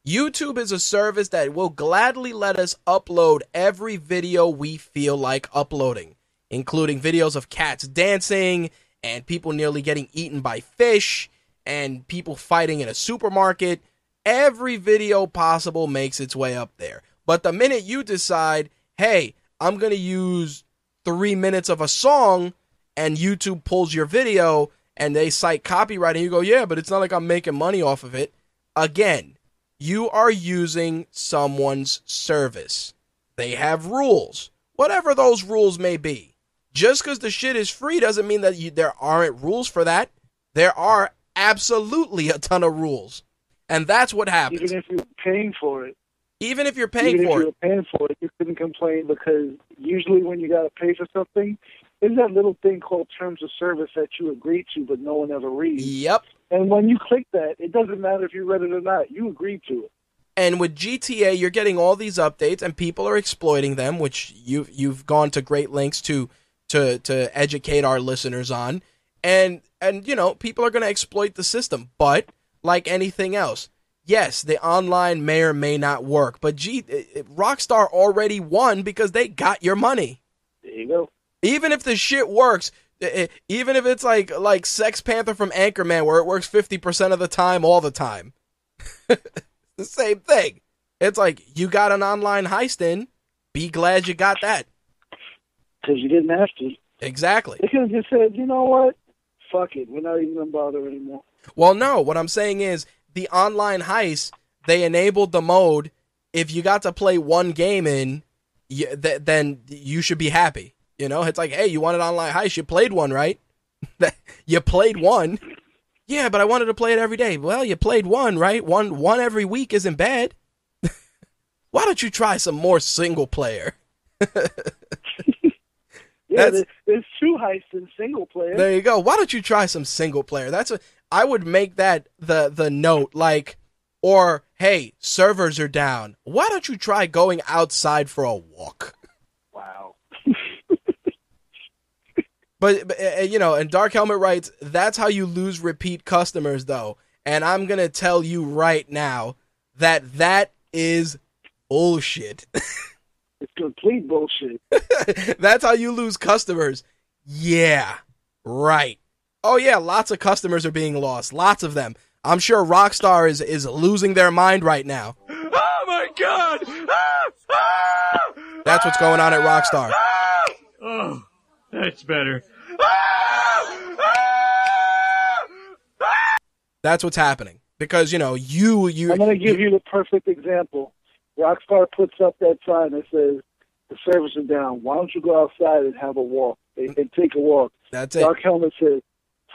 YouTube is a service that will gladly let us upload every video we feel like uploading, including videos of cats dancing and people nearly getting eaten by fish and people fighting in a supermarket. Every video possible makes its way up there. But the minute you decide, hey, I'm going to use three minutes of a song, and YouTube pulls your video and they cite copyright, and you go, yeah, but it's not like I'm making money off of it. Again, you are using someone's service. They have rules, whatever those rules may be. Just because the shit is free doesn't mean that you, there aren't rules for that. There are absolutely a ton of rules. And that's what happens. Even if you're paying for it, Even if you're paying even for if it. you're paying for it, you couldn't complain because usually when you got to pay for something, there's that little thing called terms of service that you agree to, but no one ever reads. Yep. And when you click that, it doesn't matter if you read it or not. You agreed to it. And with GTA, you're getting all these updates, and people are exploiting them, which you've you've gone to great lengths to to to educate our listeners on. And and you know, people are going to exploit the system, but like anything else, yes, the online may or may not work. But G, Rockstar already won because they got your money. There you go. Even if the shit works, even if it's like like Sex Panther from Anchorman, where it works fifty percent of the time, all the time. the same thing. It's like you got an online heist in. Be glad you got that. Because you didn't have to. Exactly. They could have just said, you know what? Fuck it. We're not even to bother anymore. Well, no. What I'm saying is the online heist. They enabled the mode. If you got to play one game in, you, th- then you should be happy. You know, it's like, hey, you wanted online heist. You played one, right? you played one. Yeah, but I wanted to play it every day. Well, you played one, right? One one every week isn't bad. Why don't you try some more single player? Yeah, That's- there's two heists in single player. There you go. Why don't you try some single player? That's a I would make that the the note like or hey, servers are down. Why don't you try going outside for a walk? wow. But, but you know, and Dark Helmet writes, that's how you lose repeat customers though. And I'm going to tell you right now that that is bullshit. It's complete bullshit. That's how you lose customers. Yeah, right. Oh yeah, lots of customers are being lost. Lots of them. I'm sure Rockstar is is losing their mind right now. Oh my god! Ah, ah, That's what's going on at Rockstar. Ah, oh, that's better. That's what's happening because you know you you. I'm gonna give you, you the perfect example. Rockstar puts up that sign that says the servers are down. Why don't you go outside and have a walk and, and take a walk? That's it. Dark Helmet says,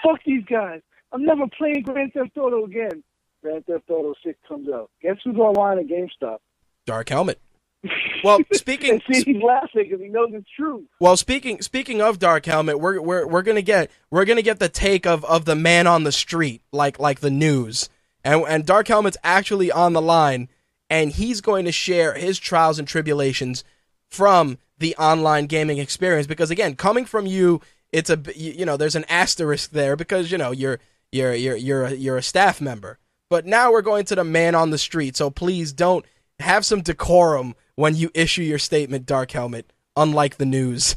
"Fuck these guys. I'm never playing Grand Theft Auto again." Grand Theft Auto Six comes out. Guess who's online at GameStop? Dark Helmet. Well, speaking see, he's laughing because he knows it's true. well speaking speaking of Dark Helmet, we're we're we're gonna get we're gonna get the take of of the man on the street, like like the news, and and Dark Helmet's actually on the line, and he's going to share his trials and tribulations from the online gaming experience because again, coming from you, it's a you know there's an asterisk there because you know you're you're you're you're a, you're a staff member, but now we're going to the man on the street, so please don't have some decorum when you issue your statement, Dark Helmet, unlike the news.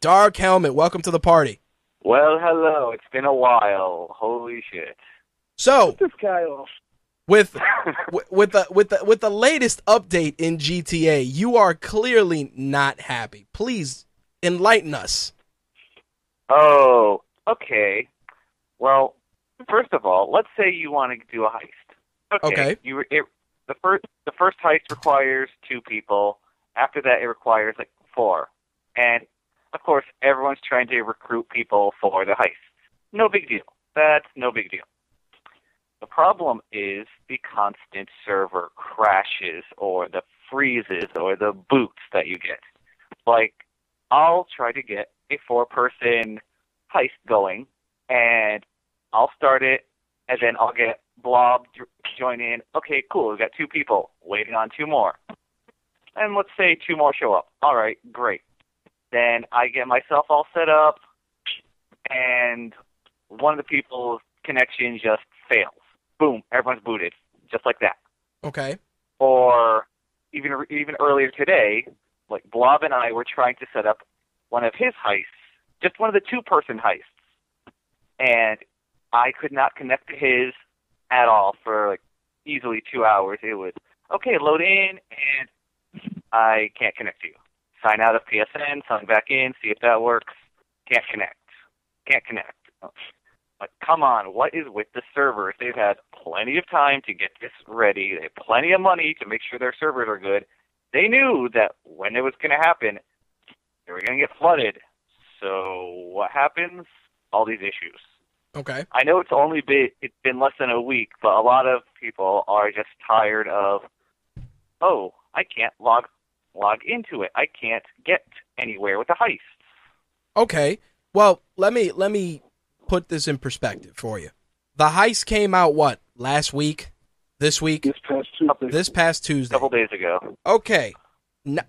Dark Helmet, welcome to the party. Well, hello. It's been a while. Holy shit. So, This guy off. With with the with the with the latest update in GTA, you are clearly not happy. Please enlighten us. Oh, okay. Well, first of all, let's say you want to do a heist. Okay. Okay. You it, the first the first heist requires two people. After that, it requires like four, and of course, everyone's trying to recruit people for the heist. No big deal. That's no big deal. The problem is the constant server crashes or the freezes or the boots that you get. Like, I'll try to get a four person heist going and I'll start it and then I'll get Blob join in. Okay, cool. We've got two people waiting on two more. And let's say two more show up. All right, great. Then I get myself all set up and one of the people's connection just fails. Boom, everyone's booted. Just like that Okay. or even even earlier today, like Blob and I were trying to set up one of his heists, just one of the two-person heists, and I could not connect to his at all for like easily two hours. It was okay, load in, and I can't connect to you. Sign out of PSN, sign back in, see if that works. Can't connect. Can't connect. Like, come on, what is with the servers? They've had plenty of time to get this ready. They have plenty of money to make sure their servers are good. They knew that when it was going to happen, they were going to get flooded. So what happens? All these issues. Okay. I know it's only been it's been less than a week, but a lot of people are just tired of, oh, I can't log log into it. I can't get anywhere with the heist. Okay. Well, let me let me put this in perspective for you. The heist came out what last week, this week, This past Tuesday. this past A Tuesday. couple days ago. Okay.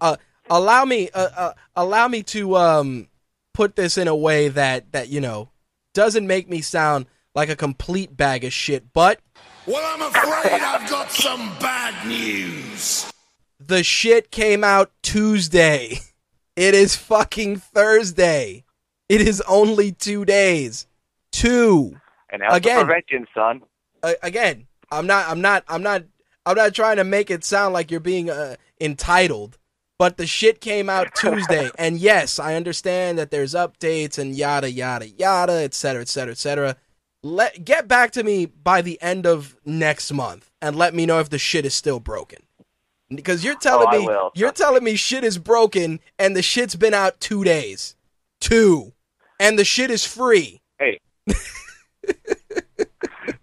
Uh, allow me uh, uh, allow me to um put this in a way that that you know doesn't make me sound like a complete bag of shit, but Well, I'm afraid I've got some bad news. the shit came out Tuesday. It is fucking Thursday. It is only 2 days. 2. And that's Again. the prevention, son. uh, again, I'm not, I'm not, I'm not, I'm not trying to make it sound like you're being uh, entitled, but the shit came out Tuesday, and yes, I understand that there's updates and yada yada yada, et cetera, et cetera, et cetera. Let get back to me by the end of next month and let me know if the shit is still broken. Because you're telling Oh, me you're telling me shit is broken and the shit's been out two days, two, and the shit is free. Hey.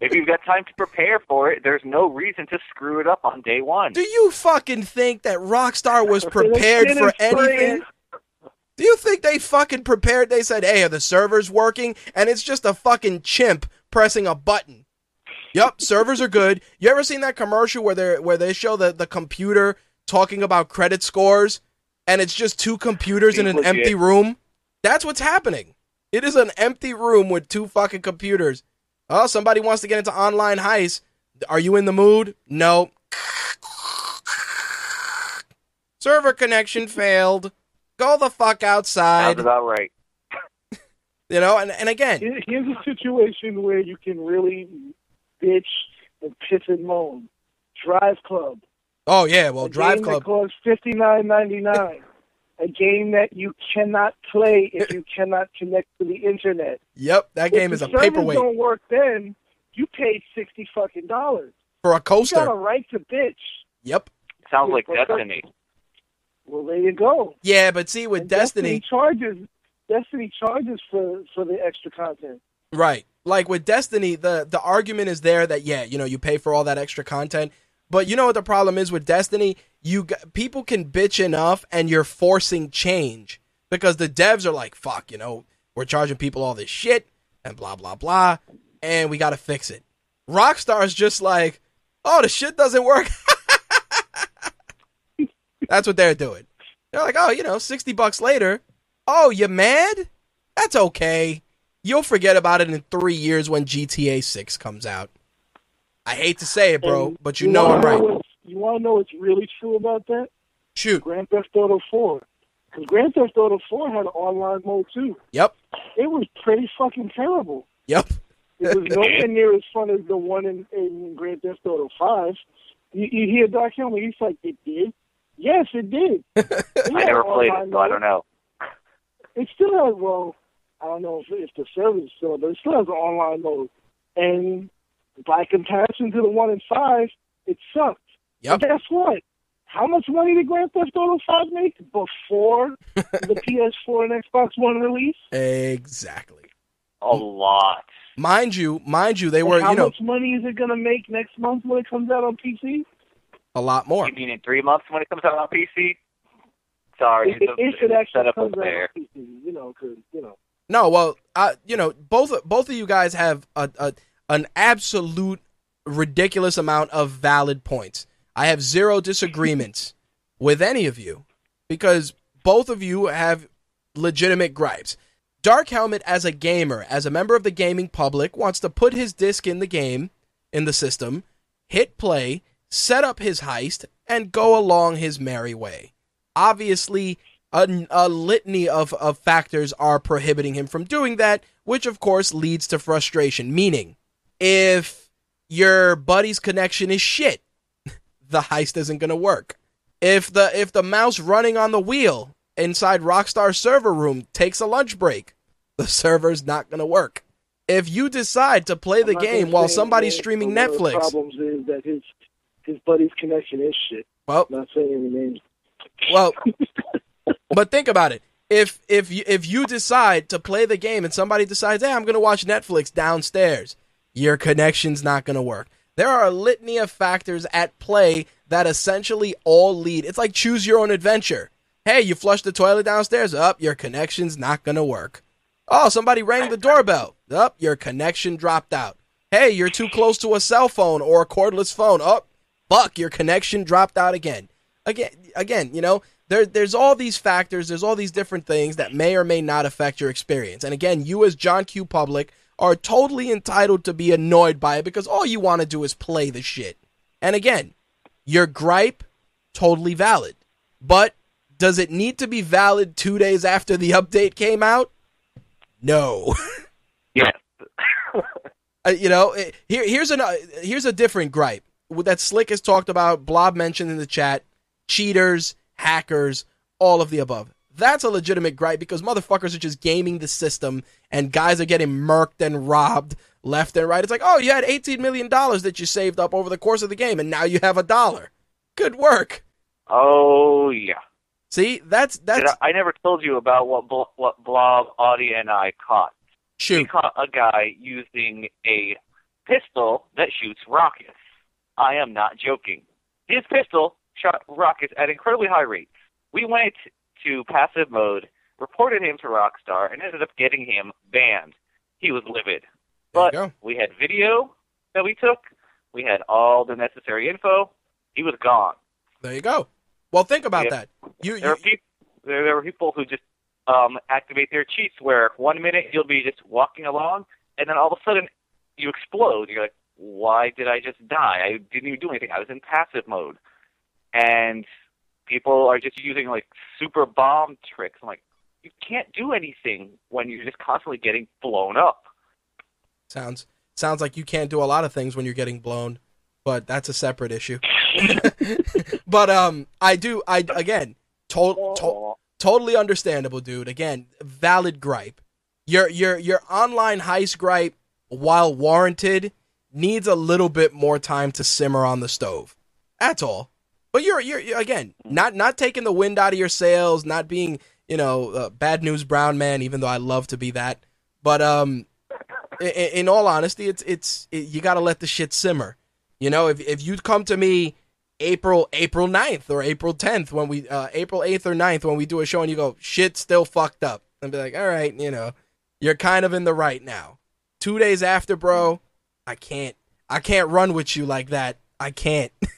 if you've got time to prepare for it, there's no reason to screw it up on day one. Do you fucking think that Rockstar was prepared for anything? Do you think they fucking prepared? They said, "Hey, are the servers working?" And it's just a fucking chimp pressing a button. Yep, servers are good. You ever seen that commercial where they where they show the the computer talking about credit scores, and it's just two computers in an Legit. empty room? That's what's happening. It is an empty room with two fucking computers. Oh, somebody wants to get into online heist. Are you in the mood? No. Server connection failed. Go the fuck Sounds outside. about right. You know, and, and again, Here's a situation where you can really bitch and piss and moan. Drive Club. oh yeah, well, a Drive game Club. that costs fifty nine ninety nine. A game that you cannot play if you cannot connect to the internet. Yep, that game if is a the servers paperweight. don't work then, you paid sixty fucking dollars. for a You got a coaster. right to bitch. Yep. Sounds like Yeah, Destiny. Well, there you go. Yeah, but see with And Destiny, charges. Destiny charges for for the extra content. right? Like with Destiny, the the argument is there that yeah, you know, you pay for all that extra content, but you know what the problem is with Destiny? You g- people can bitch enough, and you're forcing change because the devs are like, fuck, you know, we're charging people all this shit and blah blah blah, and we got to fix it. Rockstar's just like, oh, the shit doesn't work. That's what they're doing. They're like, oh, you know, 60 bucks later. Oh, you mad? That's okay. You'll forget about it in three years when GTA 6 comes out. I hate to say it, bro, And but you know I'm right. what's- you want to know what's really true about that? Shoot. Grand Theft Auto 4. Because Grand Theft Auto 4 had an online mode too. Yep. It was pretty fucking terrible. Yep. It was nowhere near as fun as the one in, in Grand Theft Auto 5. You, you hear Dark Helmet, he's like, it did? Yes, it did. It I never played online it, so I don't know. It still has, well, I don't know if, if the server is still, but it still has an online mode. And by comparison to the one in 5, it sucked. Yep. And guess what? How much money did Grand Theft Auto 5 make before the PS4 and Xbox One release? Exactly. A lot. Mind you, mind you, they And were, how you know, much money is it going to make next month when it comes out on PC? a lot more. You mean in three months when it comes out on PC? Sorry, If, the, if it the actually setup comes out on PC, you know, because, you know. No, well, I, you know, both both of you guys have a, a an absolute ridiculous amount of valid points. I have zero disagreements with any of you because both of you have legitimate gripes. Dark Helmet, as a gamer, as a member of the gaming public, wants to put his disc in the game, in the system, hit play, set up his heist, and go along his merry way. Obviously, a, a litany of, of factors are prohibiting him from doing that, which of course leads to frustration. Meaning, if your buddy's connection is shit, the heist isn't going to work. If the if the mouse running on the wheel inside Rockstar server room takes a lunch break, the server's not going to work. If you decide to play the I'm game while somebody's streaming one of the Netflix, problems is that his his buddy's connection is shit. well, not saying any names. Well, but think about it. If if you, if you decide to play the game and somebody decides, "Hey, I'm going to watch Netflix downstairs," your connection's not going to work. There are a litany of factors at play that essentially all lead. It's like choose your own adventure. Hey, you flushed the toilet downstairs. Up, your connection's not going to work. Oh, somebody rang the doorbell. Up, your connection dropped out. Hey, you're too close to a cell phone or a cordless phone. Up, fuck, your connection dropped out again. Again, again, you know, there, there's all these factors, there's all these different things that may or may not affect your experience. And again, you as John Q. Public are totally entitled to be annoyed by it because all you want to do is play the shit. And again, your gripe, totally valid. But does it need to be valid two days after the update came out? No. Yes. Uh, you know, eh, here here's an uh, here's a different gripe that Slick has talked about. Blob mentioned in the chat: cheaters, hackers, all of the above. That's a legitimate gripe because motherfuckers are just gaming the system, and guys are getting murked and robbed left and right. It's like, oh, you had eighteen million dollars that you saved up over the course of the game, and now you have a dollar. Good work. Oh yeah. See, that's that's I, I never told you about what Bl- what Blob, Audie, and I caught. We caught a guy using a pistol that shoots rockets. I am not joking. His pistol shot rockets at incredibly high rates. We went to passive mode, reported him to Rockstar, and ended up getting him banned. He was livid. But we had video that we took. We had all the necessary info. He was gone. There you go. Well, think about Yeah. that. You, There you are people. There, there were people who just um, activate their cheats where one minute you'll be just walking along, and then all of a sudden you explode. You're like, why did I just die? I didn't even do anything. I was in passive mode, and people are just using like super bomb tricks. I'm like, you can't do anything when you're just constantly getting blown up. Sounds sounds like you can't do a lot of things when you're getting blown, but that's a separate issue. but um, I do. I again, to, to, totally understandable, dude. Again, valid gripe. Your your your online heist gripe, while warranted, needs a little bit more time to simmer on the stove. That's all. But you're you're, again not not taking the wind out of your sails, not being you know bad news brown man. Even though I love to be that, but um, in, in all honesty, it's it's it, you got to let the shit simmer. You know, if if you come to me April April 9th or April 10th when we uh, April 8th or 9th when we do a show and you go shit still fucked up and be like all right you know you're kind of in the right now 2 days after bro I can't I can't run with you like that I can't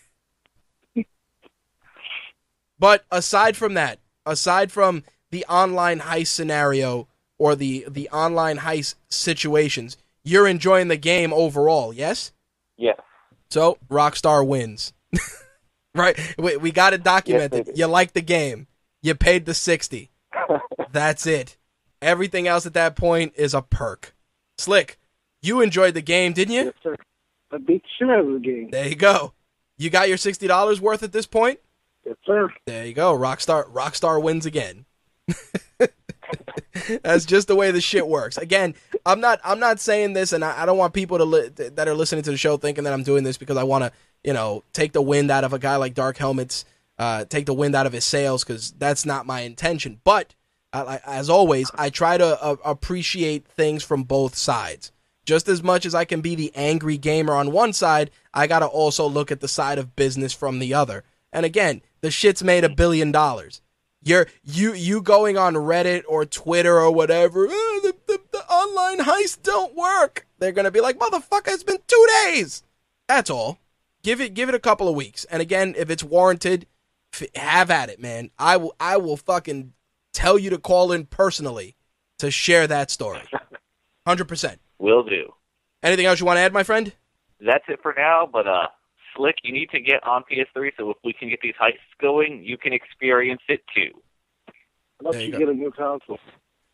but aside from that aside from the online heist scenario or the the online heist situations you're enjoying the game overall yes Yes. so Rockstar wins. right? We, we got it documented. Yes, you like the game. You paid the 60. That's it. Everything else at that point is a perk. Slick, you enjoyed the game, didn't you? Yes, sir. I beat the shit out of the game. There you go. You got your $60 worth at this point? Yes, sir. There you go. Rockstar Rockstar wins again. That's just the way the shit works. Again, I'm not I'm not saying this, and I, I don't want people to li- that are listening to the show thinking that I'm doing this because I want to you know take the wind out of a guy like Dark Helmets, uh, take the wind out of his sails because that's not my intention. But uh, as always, I try to uh, appreciate things from both sides. Just as much as I can be the angry gamer on one side, I gotta also look at the side of business from the other. And again, the shit's made a billion dollars. You're you you going on Reddit or Twitter or whatever. "Oh, the, the, the online heists don't work. They're gonna be like, motherfucker, it's been two days. That's all. Give it give it a couple of weeks. And again, if it's warranted, f- have at it, man. I will I will fucking tell you to call in personally to share that story. Hundred percent. Will do. Anything else you want to add, my friend? That's it for now, but uh Slick, you need to get on PS3 so if we can get these heists going, you can experience it too. Unless There you you, get a new console.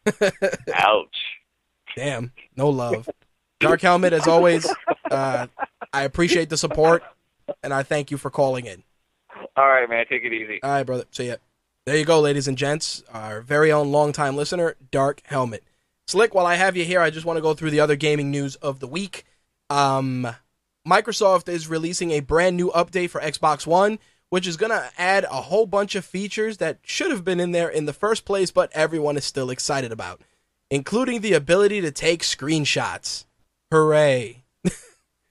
Ouch. Damn, no love. Dark Helmet, as always, uh, I appreciate the support, and I thank you for calling in. All right, man, take it easy. All right, brother. See ya. There you go, ladies and gents. Our very own longtime listener, Dark Helmet. Slick, while I have you here, I just want to go through the other gaming news of the week. Um, Microsoft is releasing a brand new update for Xbox One, which is going to add a whole bunch of features that should have been in there in the first place, but everyone is still excited about, including the ability to take screenshots. Hooray. wait,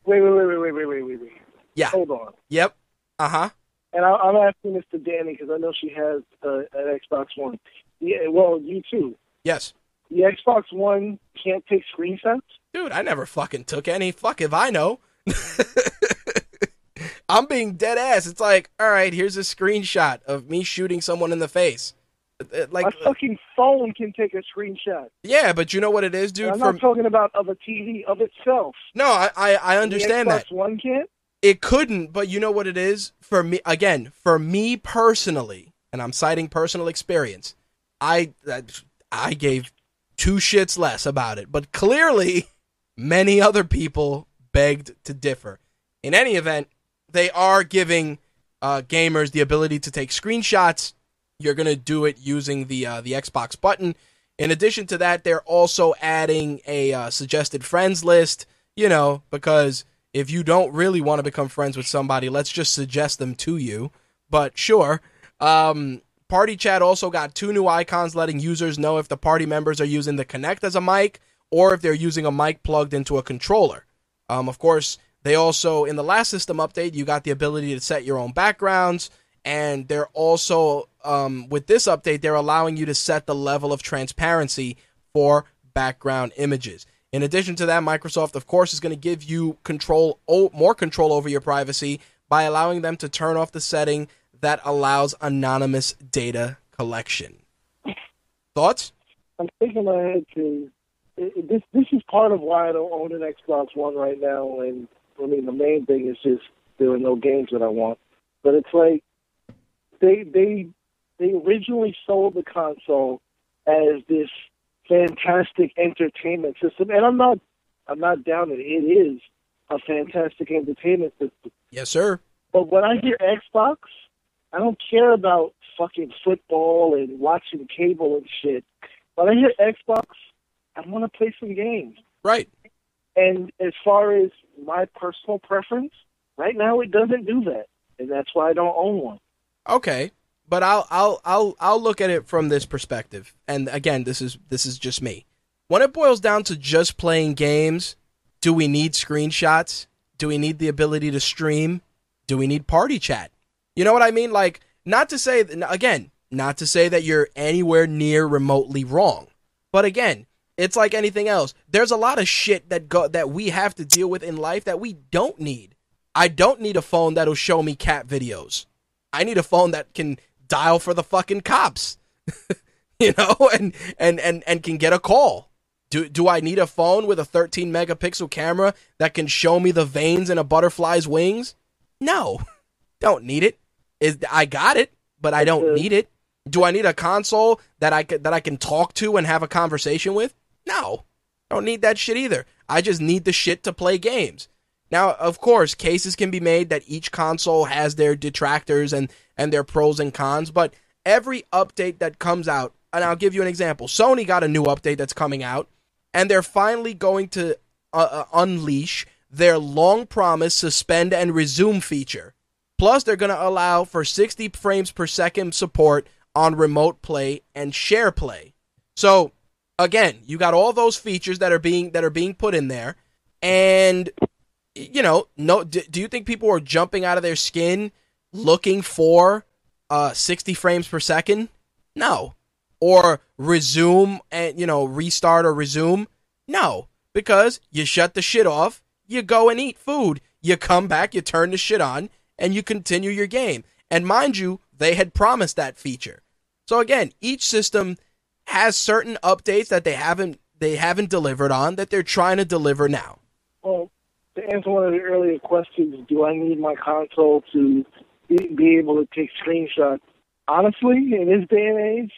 wait, wait, wait, wait, wait, wait, wait. Yeah. Hold on. Yep. Uh huh. And I, am asking this to Danny because I know she has uh, an Xbox One. Yeah, well, you too. Yes. The Xbox One can't take screenshots? Dude, I never fucking took any. Fuck if I know. I'm being dead ass. It's like, all right, here's a screenshot of me shooting someone in the face. Uh, Like, My fucking phone can take a screenshot. yeah, but you know what it is, dude. I'm not talking about of a TV of itself. no, I I, I understand that One can't. it couldn't, but you know what it is for me. Again, for me personally, and I'm citing personal experience. I I gave two shits less about it, but clearly many other people begged to differ. In any event, they are giving uh, gamers the ability to take screenshots. You're gonna do it using the uh, the Xbox button. In addition to that, they're also adding a uh, suggested friends list. You know, because if you don't really want to become friends with somebody, let's just suggest them to you. But sure. Um, Party Chat also got two new icons letting users know if the party members are using the Kinect as a mic or if they're using a mic plugged into a controller. Um, of course, they also, in the last system update, you got the ability to set your own backgrounds. And they're also, um, with this update, they're allowing you to set the level of transparency for background images. In addition to that, Microsoft, of course, is going to give you control, o- more control over your privacy by allowing them to turn off the setting that allows anonymous data collection. Thoughts? I'm thinking my head to it, it- this. This is part of why I don't own an Xbox One right now. And I mean, the main thing is just there are no games that I want. But it's like they they they originally sold the console as this fantastic entertainment system, and I'm not I'm not down it. It is a fantastic entertainment system. Yes, sir. But when I hear Xbox, I don't care about fucking football and watching cable and shit. When I hear Xbox, I want to play some games. Right. And as far as my personal preference, right now it doesn't do that, and that's why I don't own one. Okay, but I'll I'll I'll I'll look at it from this perspective. And again, this is this is just me. When it boils down to just playing games, do we need screenshots? Do we need the ability to stream? Do we need party chat? You know what I mean? Like not to say again, not to say that you're anywhere near remotely wrong. But again, it's like anything else. There's a lot of shit that go that we have to deal with in life that we don't need. I don't need a phone that'll show me cat videos. I need a phone that can dial for the fucking cops. you know, and and and and can get a call. Do do I need a phone with a 13 megapixel camera that can show me the veins in a butterfly's wings? No. Don't need it. Is I got it, but I don't need it. Do I need a console that I that I can talk to and have a conversation with? No. I don't need that shit either. I just need the shit to play games. Now, of course, cases can be made that each console has their detractors and and their pros and cons, but every update that comes out, and I'll give you an example. Sony got a new update that's coming out, and they're finally going to uh, uh, unleash their long promised suspend and resume feature. Plus, they're going to allow for 60 frames per second support on remote play and share play. So, again, you got all those features that are being that are being put in there, and you know, no. Do, do you think people are jumping out of their skin looking for uh 60 frames per second? No. Or resume and you know restart or resume? No, because you shut the shit off, you go and eat food, you come back, you turn the shit on, and you continue your game. And mind you, they had promised that feature. So again, each system has certain updates that they haven't they haven't delivered on that they're trying to deliver now. Well, to answer one of the earlier questions, do I need my console to be, be able to take screenshots? Honestly, in this day and age,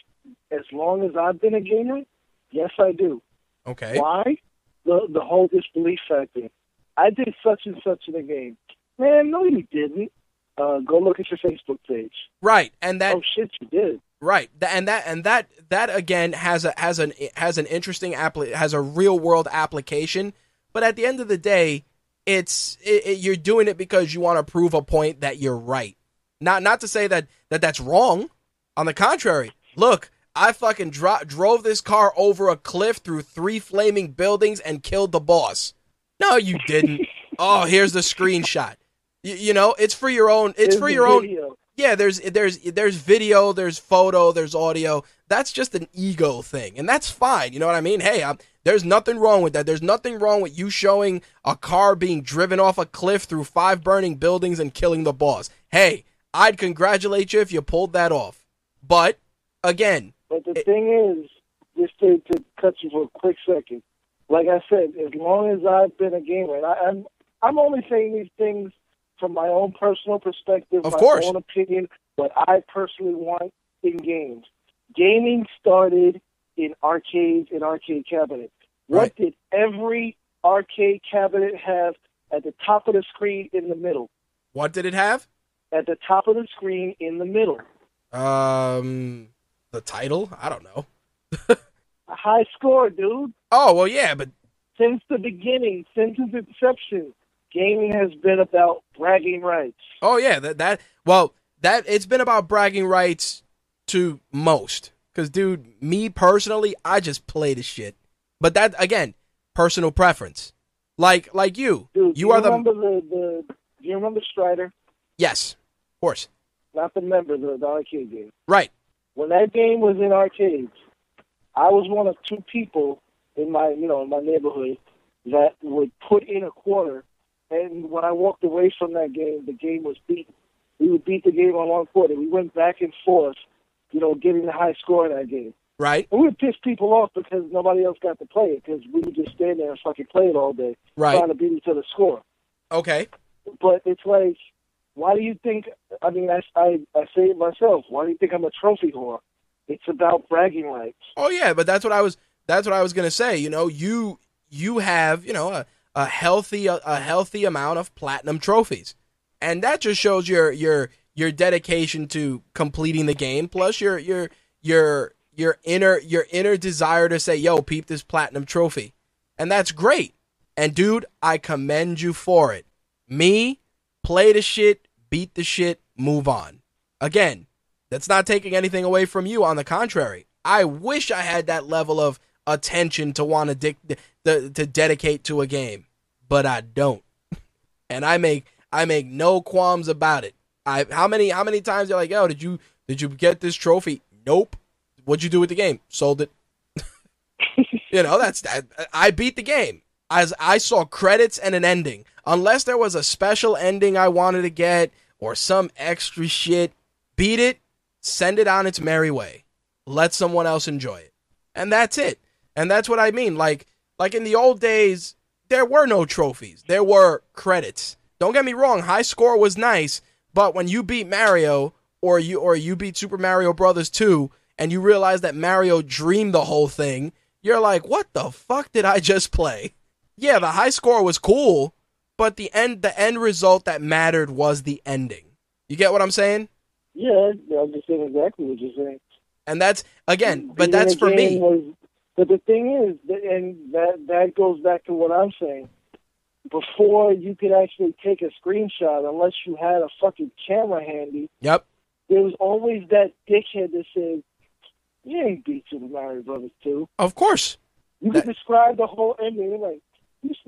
as long as I've been a gamer, yes, I do. Okay. Why? The the whole disbelief factor. I did such and such in a game. Man, no, you didn't. Uh, go look at your Facebook page. Right, and that oh shit, you did. Right, and that and that that again has a has an has an interesting appli- has a real world application. But at the end of the day, it's it, it, you're doing it because you want to prove a point that you're right. Not not to say that that that's wrong. On the contrary, look, I fucking dro- drove this car over a cliff through three flaming buildings and killed the boss. No, you didn't. oh, here's the screenshot. You, you know, it's for your own. It's for your video. own. Yeah, there's there's there's video, there's photo, there's audio. That's just an ego thing, and that's fine. You know what I mean? Hey, I'm, there's nothing wrong with that. There's nothing wrong with you showing a car being driven off a cliff through five burning buildings and killing the boss. Hey, I'd congratulate you if you pulled that off. But again, But the thing is, just to, to cut you for a quick second, like I said, as long as I've been a gamer, and I, I'm I'm only saying these things from my own personal perspective, Of my course. own opinion, what I personally want in games. Gaming started in arcades and arcade cabinets. What Right. did every arcade cabinet have at the top of the screen in the middle? what did it have? At the top of the screen in the middle. Um, the title? I don't know. A high score, dude. Oh well, yeah, but since the beginning, since its inception, gaming has been about bragging rights. Oh yeah, that that well that it's been about bragging rights to most. Cause dude, me personally, I just play the shit. But that again, personal preference. Like like you, Dude, you do are the the, the do you remember Strider? yes, of course, Not the member, the, the arcade game. right. When that game was in arcades, I was one of two people in my you know in my neighborhood that would put in a quarter, and when I walked away from that game, the game was beat. We would beat the game on one quarter. We went back and forth, you know, getting the high score in that game. Right, And we would piss people off because nobody else got to play it because we would just stand there and fucking play it all day, right. trying to beat each other's score. Okay. But it's like, why do you think? I mean, I, I I say it myself. Why do you think I'm a trophy whore? It's about bragging rights. Oh yeah, but that's what I was. That's what I was gonna say. You know, you you have you know a, a healthy a, a healthy amount of platinum trophies, and that just shows your your your dedication to completing the game. Plus your your your your inner your inner desire to say, "Yo, peep this platinum trophy," and that's great. And dude, I commend you for it. Me, play the shit, beat the shit, move on. Again, that's not taking anything away from you. On the contrary, I wish I had that level of attention to want to to dedicate to a game, but I don't. And I make I make no qualms about it. I how many how many times you're like, "Yo, did you did you get this trophy?" Nope. What'd you do with the game? Sold it. you know, that's that. I beat the game. As I saw credits and an ending. Unless there was a special ending I wanted to get or some extra shit, beat it, send it on its merry way. Let someone else enjoy it. And that's it. And that's what I mean. Like like in the old days, there were no trophies. There were credits. Don't get me wrong, high score was nice, but when you beat Mario or you or you beat Super Mario Brothers 2 and you realize that Mario dreamed the whole thing, you're like, "What the fuck did I just play?" Yeah, the high score was cool, but the end the end result that mattered was the ending. You get what I'm saying? Yeah, I understand exactly what you're saying. And that's again, but that's for me. Was, but the thing is, and that that goes back to what I'm saying. Before you could actually take a screenshot, unless you had a fucking camera handy, Yep. there was always that dickhead that said, "You ain't beat Super Mario Brothers too." Of course. You That- could describe the whole ending. Like,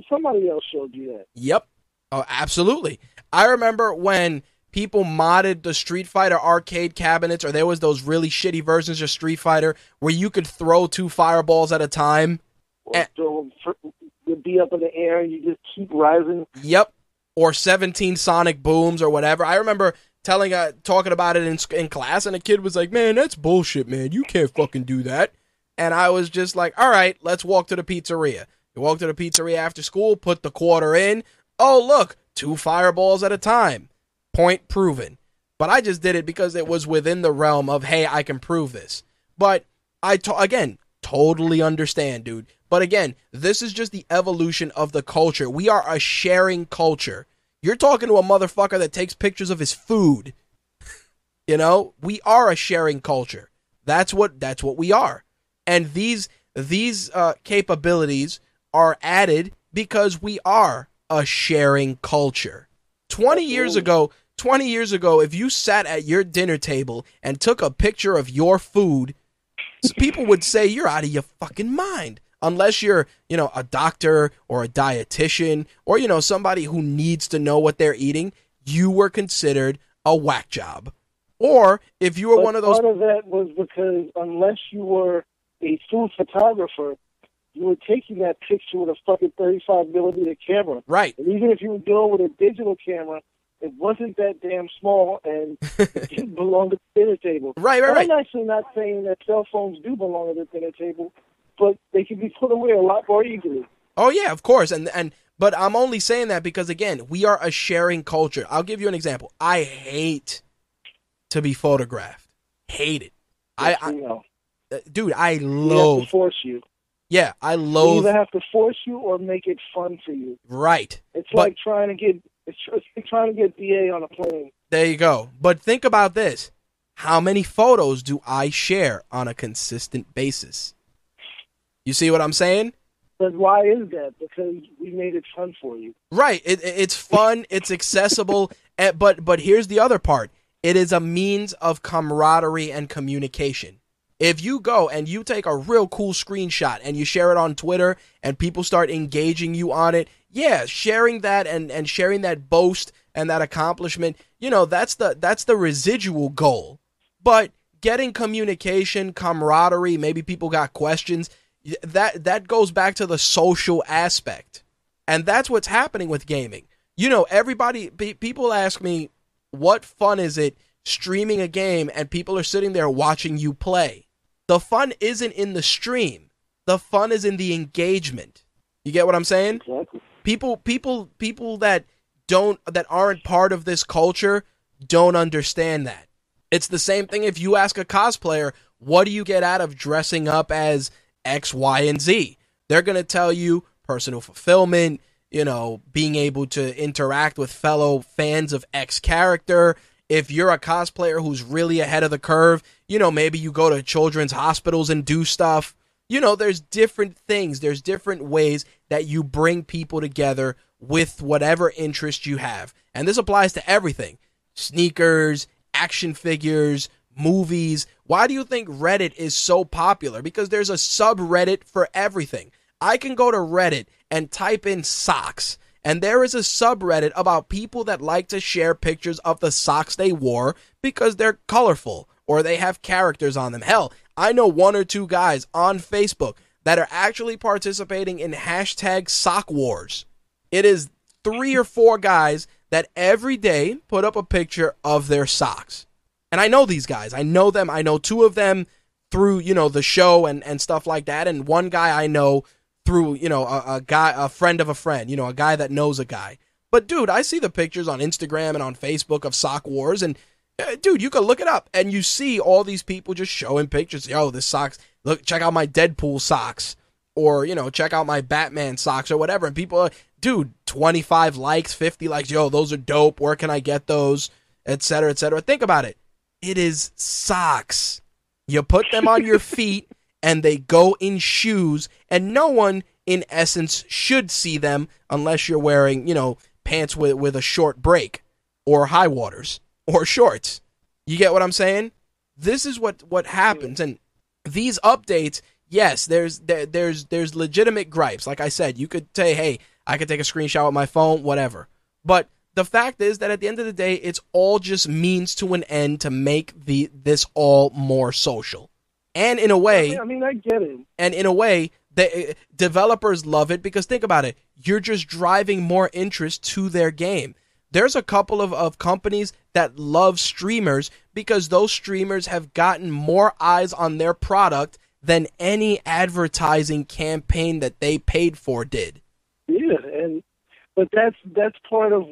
somebody else showed you that. Yep. Oh, absolutely. I remember when people modded the Street Fighter arcade cabinets, or there was those really shitty versions of Street Fighter where you could throw two fireballs at a time. Or throw would be up in the air and you just keep rising. Yep. Or 17 sonic booms or whatever. I remember telling uh talking about it in in class and a kid was like, "Man, that's bullshit, man. You can't fucking do that." And I was just like, "All right, let's walk to the pizzeria." You walk to the pizzeria after school, put the quarter in. Oh, look, two fireballs at a time. Point proven. But I just did it because it was within the realm of, "Hey, I can prove this." But I to- again, totally understand, dude. But again, this is just the evolution of the culture. We are a sharing culture. You're talking to a motherfucker that takes pictures of his food. you know, we are a sharing culture. That's what that's what we are. And these these uh, capabilities are added because we are a sharing culture. 20 years ago, 20 years ago, if you sat at your dinner table and took a picture of your food, people would say you're out of your fucking mind. Unless you're, you know, a doctor or a dietitian or, you know, somebody who needs to know what they're eating, you were considered a whack job. Or if you were But one of those part of that was because unless you were a food photographer, you were taking that picture with a fucking 35 millimeter camera. Right. And even if you were doing it with a digital camera, it wasn't that damn small and it didn't belong to the dinner table. Right, right, right. I'm actually not saying that cell phones do belong to the dinner table, but they can be put away a lot more easily. Oh yeah, of course. And and but I'm only saying that because again, we are a sharing culture. I'll give you an example. I hate to be photographed. Hate it. I, Yes, know. I uh, dude, I loathe. to force you. Yeah, I loathe. either have to force you or make it fun for you. Right. It's But- like trying to get it's it's trying to get BA on a plane. There you go. But think about this. How many photos do I share on a consistent basis? You see what I'm saying? But why is that? Because we made it fun for you. Right. It, it- it's fun. It's accessible. eh, but but here's the other part. It is a means of camaraderie and communication. If you go and you take a real cool screenshot and you share it on Twitter and people start engaging you on it, yeah, sharing that and, and sharing that boast and that accomplishment, you know, that's the that's the residual goal. But getting communication, camaraderie, maybe people got questions, that that goes back to the social aspect. And that's what's happening with gaming. You know, everybody pe- people ask me what fun is it streaming a game and people are sitting there watching you play. The fun isn't in the stream. The fun is in the engagement. You get what I'm saying? Exactly. People people people that don't that aren't part of this culture don't understand that. It's the same thing if you ask a cosplayer what do you get out of dressing up as x y and z? They're going to tell you personal fulfillment you know being able to interact with fellow fans of x character. If you're a cosplayer who's really ahead of the curve you know maybe you go to children's hospitals and do stuff You know, there's different things, there's different ways that you bring people together with whatever interest you have. And this applies to everything sneakers, action figures, movies. Why do you think Reddit is so popular? Because there's a subreddit for everything. I can go to Reddit and type in socks, and there is a subreddit about people that like to share pictures of the socks they wore because they're colorful or they have characters on them. Hell, I know one or two guys on Facebook that are actually participating in hashtag sock wars. It is three or four guys that every day put up a picture of their socks. And I know these guys. I know them. I know two of them through, you know, the show and, and stuff like that. And one guy I know through, you know, a, a guy, a friend of a friend, you know, a guy that knows a guy. But dude, I see the pictures on Instagram and on Facebook of sock wars and Uh, dude, you can look it up and you see all these people just showing pictures. Yo, this socks. Look, check out my Deadpool socks or, you know, check out my Batman socks or whatever. And people are, dude, 25 likes, 50 likes. Yo, those are dope. Where can I get those? Etc. Etc. Think about it. It is socks. You put them on your feet and they go in shoes, and no one, in essence, should see them unless you're wearing, you know, pants with, with a short break or high waters or shorts. You get what I'm saying? This is what, what happens. And these updates, yes, there's there, there's there's legitimate gripes. Like I said, you could say, hey, I could take a screenshot with my phone, whatever. But the fact is that at the end of the day, it's all just means to an end to make the this all more social. And in a way, I mean, I get it. and in a way, the eh, developers love it because think about it, you're just driving more interest to their game. There's a couple of, of companies that love streamers because those streamers have gotten more eyes on their product than any advertising campaign that they paid for did. Yeah, and but that's that's part of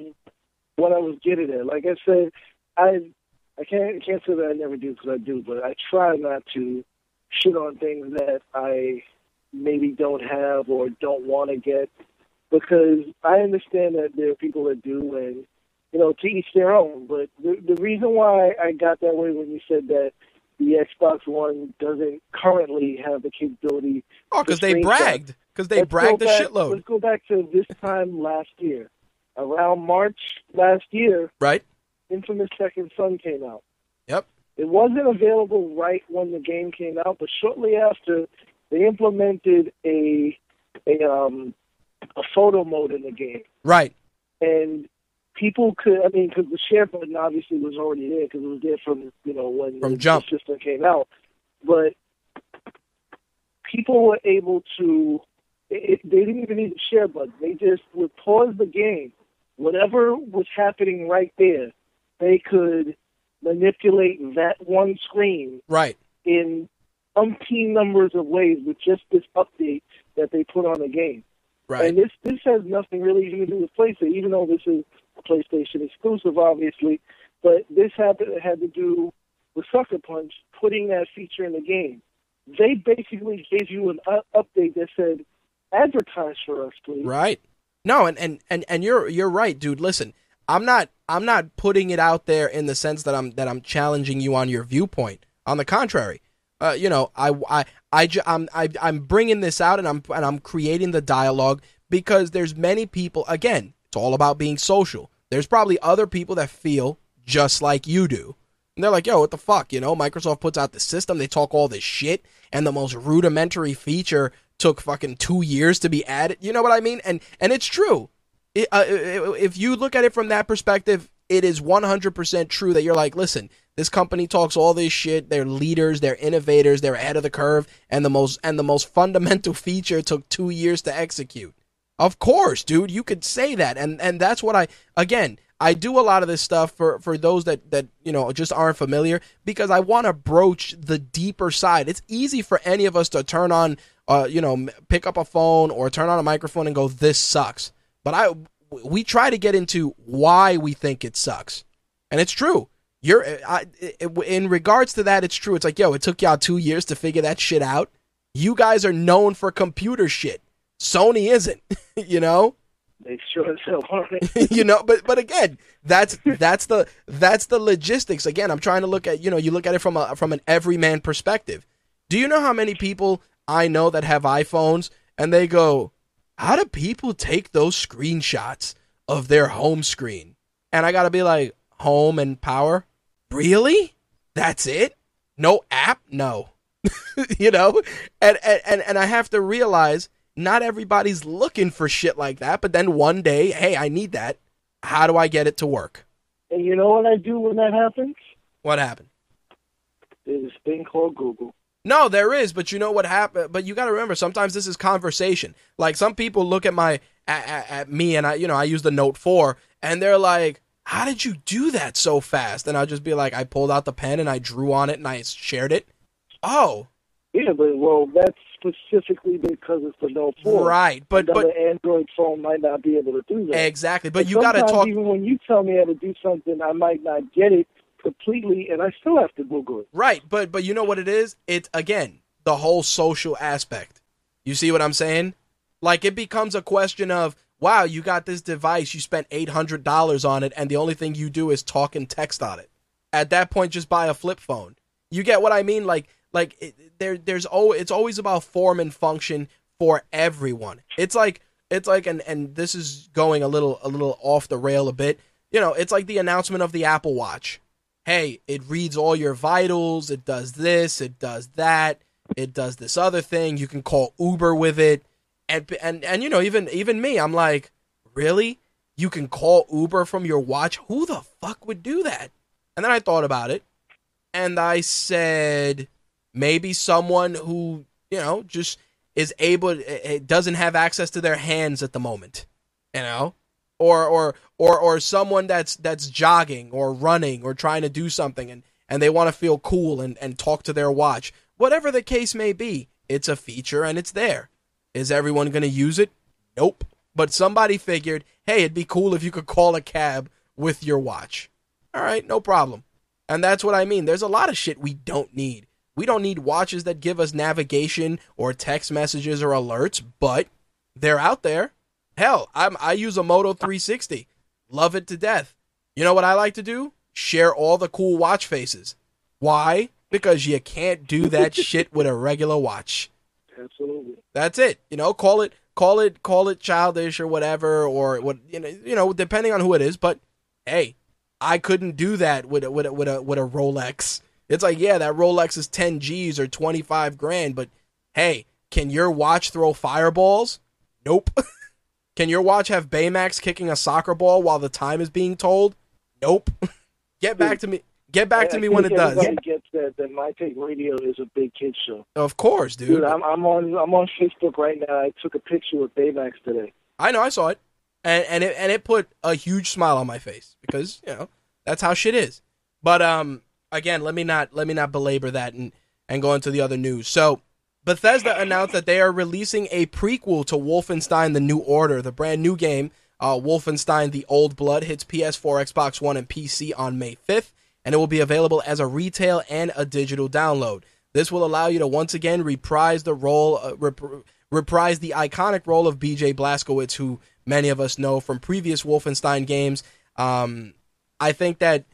what I was getting at. Like I said, I I can't can't say that I never do because I do, but I try not to shit on things that I maybe don't have or don't want to get because I understand that there are people that do, and you know, to each their own. But the the reason why I got that way when you said that the Xbox One doesn't currently have the capability. Oh, because they bragged. Because they Let's bragged a back- shitload, Let's go back to this time last year. Around March last year, right? Infamous Second Son came out. Yep. It wasn't available right when the game came out, but shortly after, they implemented a a um a photo mode in the game, Right. and people could. I mean, because the share button obviously was already there because it was there from you know when From the jump. system came out, but people were able to. It, they didn't even need the share button. They just would pause the game. Whatever was happening right there, they could manipulate that one screen Right. in umpteen numbers of ways with just this update that they put on the game. Right. And this this has nothing really even to do with PlayStation, even though this is PlayStation exclusive, obviously. But this had to, had to do with Sucker Punch putting that feature in the game. They basically gave you an update that said, "Advertise for us, please." Right. No, and, and, and, and you're you're right, dude. Listen, I'm not I'm not putting it out there in the sense that I'm that I'm challenging you on your viewpoint. On the contrary, uh, you know, I I I I'm I, I'm bringing this out and I'm and I'm creating the dialogue because there's many people. Again, it's all about being social. There's probably other people that feel just like you do. And they're like, yo, what the fuck? You know, Microsoft puts out the system, they talk all this shit, and the most rudimentary feature took fucking two years to be added. You know what I mean? And and it's true. It, uh, if you look at it from that perspective, it is 100% true that you're like, listen, this company talks all this shit. They're leaders, they're innovators, they're ahead of the curve, and the most and the most fundamental feature took two years to execute. Of course, dude, you could say that, and and that's what I again. I do a lot of this stuff for for those that that you know just aren't familiar because I want to broach the deeper side. It's easy for any of us to turn on, uh, you know, pick up a phone or turn on a microphone and go, "This sucks." But I we try to get into why we think it sucks, and it's true. You're eh, I, eh, eh, I- in regards to that, it's true. It's like, yo, it took y'all two years to figure that shit out. You guys are known for computer shit. Sony isn't, you know. They sure as hell aren't. you know but but again that's that's the that's the logistics again i'm trying to look at you know you look at it from a from an everyman perspective do you know how many people I know that have iPhones and they go, How do people take those screenshots of their home screen? And I got to be like, Home and power? Really? That's it? No app? No. you know? And, and and I have to realize not everybody's looking for shit like that, but then one day, hey, I need that. How do I get it to work? And you know what I do when that happens? What happened? There's this thing called Google. No, there is, but you know what happened. But you got to remember, sometimes this is conversation. Like some people look at my at, at, at, me, and I, you know, I use the Note Four, and they're like, "How did you do that so fast?" And I'll just be like, "I pulled out the pen and I drew on it and I shared it." Oh, yeah, but well, that's specifically because it's the Note Four, right? But Another but Android phone might not be able to do that. exactly. But And you got to talk. Even when you tell me how to do something, I might not get it completely, and I still have to Google it. Right, but but you know what it is? It's again the whole social aspect. You see what I'm saying? Like it becomes a question of wow, you got this device, you spent eight hundred dollars on it, and the only thing you do is talk and text on it. At that point, just buy a flip phone. You get what I mean? Like like it, there there's oh it's always about form and function for everyone. It's like it's like and and this is going a little a little off the rail a bit. You know, it's like the announcement of the Apple Watch hey, it reads all your vitals, it does this, it does that, it does this other thing. You can call Uber with it. And and and you know, even even me, I'm like, really? You can call Uber from your watch? Who the fuck would do that? And then I thought about it and I said maybe someone who, you know, just is able it doesn't have access to their hands at the moment. You know? or or or or someone that's that's jogging or running or trying to do something and and they want to feel cool and and talk to their watch. Whatever the case may be it's a feature and it's there. Is everyone going to use it? Nope. But somebody figured hey it'd be cool if you could call a cab with your watch. All right no problem. And that's what i mean. There's a lot of shit we don't need we don't need watches that give us navigation or text messages or alerts but they're out there Hell, I'm I use a Moto 360. Love it to death. You know what I like to do? Share all the cool watch faces. Why? Because you can't do that shit with a regular watch. Absolutely. That's it. You know, call it call it call it childish or whatever or what you know, you know, depending on who it is, but hey, I couldn't do that with a, with a, with a with a Rolex. It's like, yeah, that Rolex is 10 Gs or 25 grand, but hey, can your watch throw fireballs? Nope. Can your watch have Baymax kicking a soccer ball while the time is being told? Nope. Get back to me. Get back to I me when it does. Gets that that My Take Radio is a big kid show. Of course, dude. Dude, I'm, I'm on I'm on Facebook right now. I took a picture with Baymax today. I know, I saw it, and and it and it put a huge smile on my face because you know that's how shit is. But um, again, let me not let me not belabor that and and go into the other news. So Bethesda announced that they are releasing a prequel to Wolfenstein: The New Order, the brand new game. Uh, Wolfenstein: The Old Blood hits PS4, Xbox One, and PC on May 5th, and it will be available as a retail and a digital download. This will allow you to once again reprise the role, uh, rep- reprise the iconic role of B.J. Blazkowicz, who many of us know from previous Wolfenstein games. Um, I think that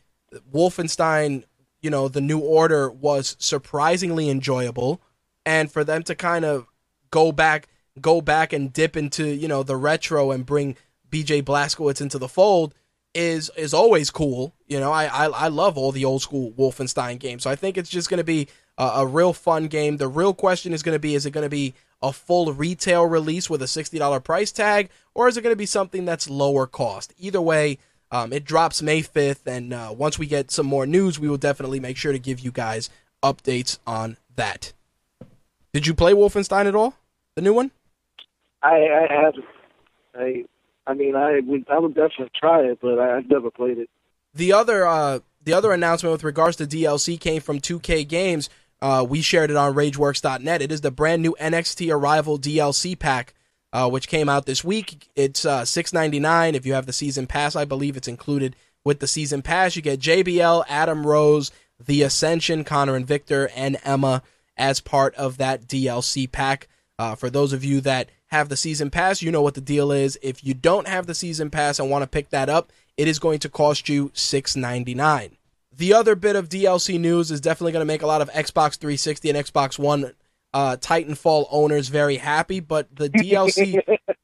Wolfenstein, you know, The New Order was surprisingly enjoyable and for them to kind of go back go back and dip into you know the retro and bring BJ Blazkowicz into the fold is is always cool. You know, I I, I love all the old school Wolfenstein games, so I think it's just going to be a, a real fun game. The real question is going to be: is it going to be a full retail release with a sixty dollar price tag, or is it going to be something that's lower cost? Either way. Um, it drops May 5th, and uh, once we get some more news, we will definitely make sure to give you guys updates on that. Did you play Wolfenstein at all? The new one? I I haven't. I I mean I would I would definitely try it, but I, I've never played it. The other uh the other announcement with regards to DLC came from 2K Games. Uh, we shared it on RageWorks.net. It is the brand new NXT Arrival DLC pack, uh, which came out this week. It's uh, six ninety nine. If you have the season pass, I believe it's included with the season pass. You get JBL, Adam Rose, The Ascension, Konnor and Viktor, and Emma as part of that DLC pack. Uh, for those of you that have the season pass, you know what the deal is. If you don't have the season pass and want to pick that up, it is going to cost you six ninety nine. The other bit of DLC news is definitely going to make a lot of Xbox 360 and Xbox One uh, Titanfall owners very happy, but the DLC,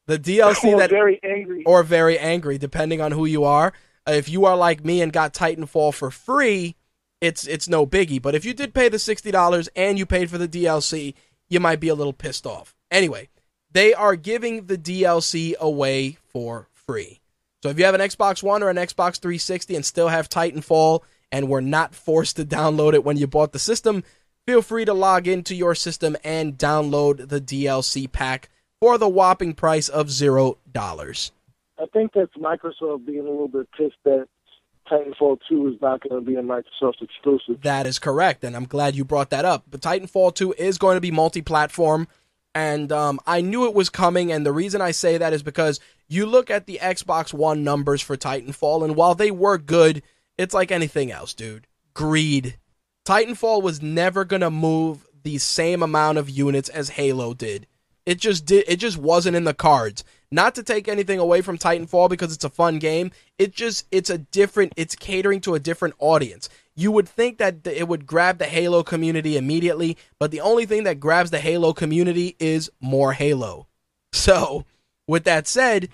the DLC or that very angry. or very angry, depending on who you are. Uh, if you are like me and got Titanfall for free, it's it's no biggie. But if you did pay the sixty dollars and you paid for the DLC, you might be a little pissed off. Anyway, they are giving the DLC away for free. So if you have an Xbox One or an Xbox 360 and still have Titanfall and were not forced to download it when you bought the system, feel free to log into your system and download the DLC pack for the whopping price of zero dollars. I think that's Microsoft being a little bit pissed that Titanfall 2 is not going to be a Microsoft exclusive. That is correct, and I'm glad you brought that up. But Titanfall 2 is going to be multi platform, and um, I knew it was coming, and the reason I say that is because you look at the Xbox One numbers for Titanfall, and while they were good, it's like anything else, dude. Greed. Titanfall was never going to move the same amount of units as Halo did. It just did it just wasn't in the cards. Not to take anything away from Titanfall because it's a fun game. It just it's a different it's catering to a different audience. You would think that it would grab the Halo community immediately, but the only thing that grabs the Halo community is more Halo. So, with that said,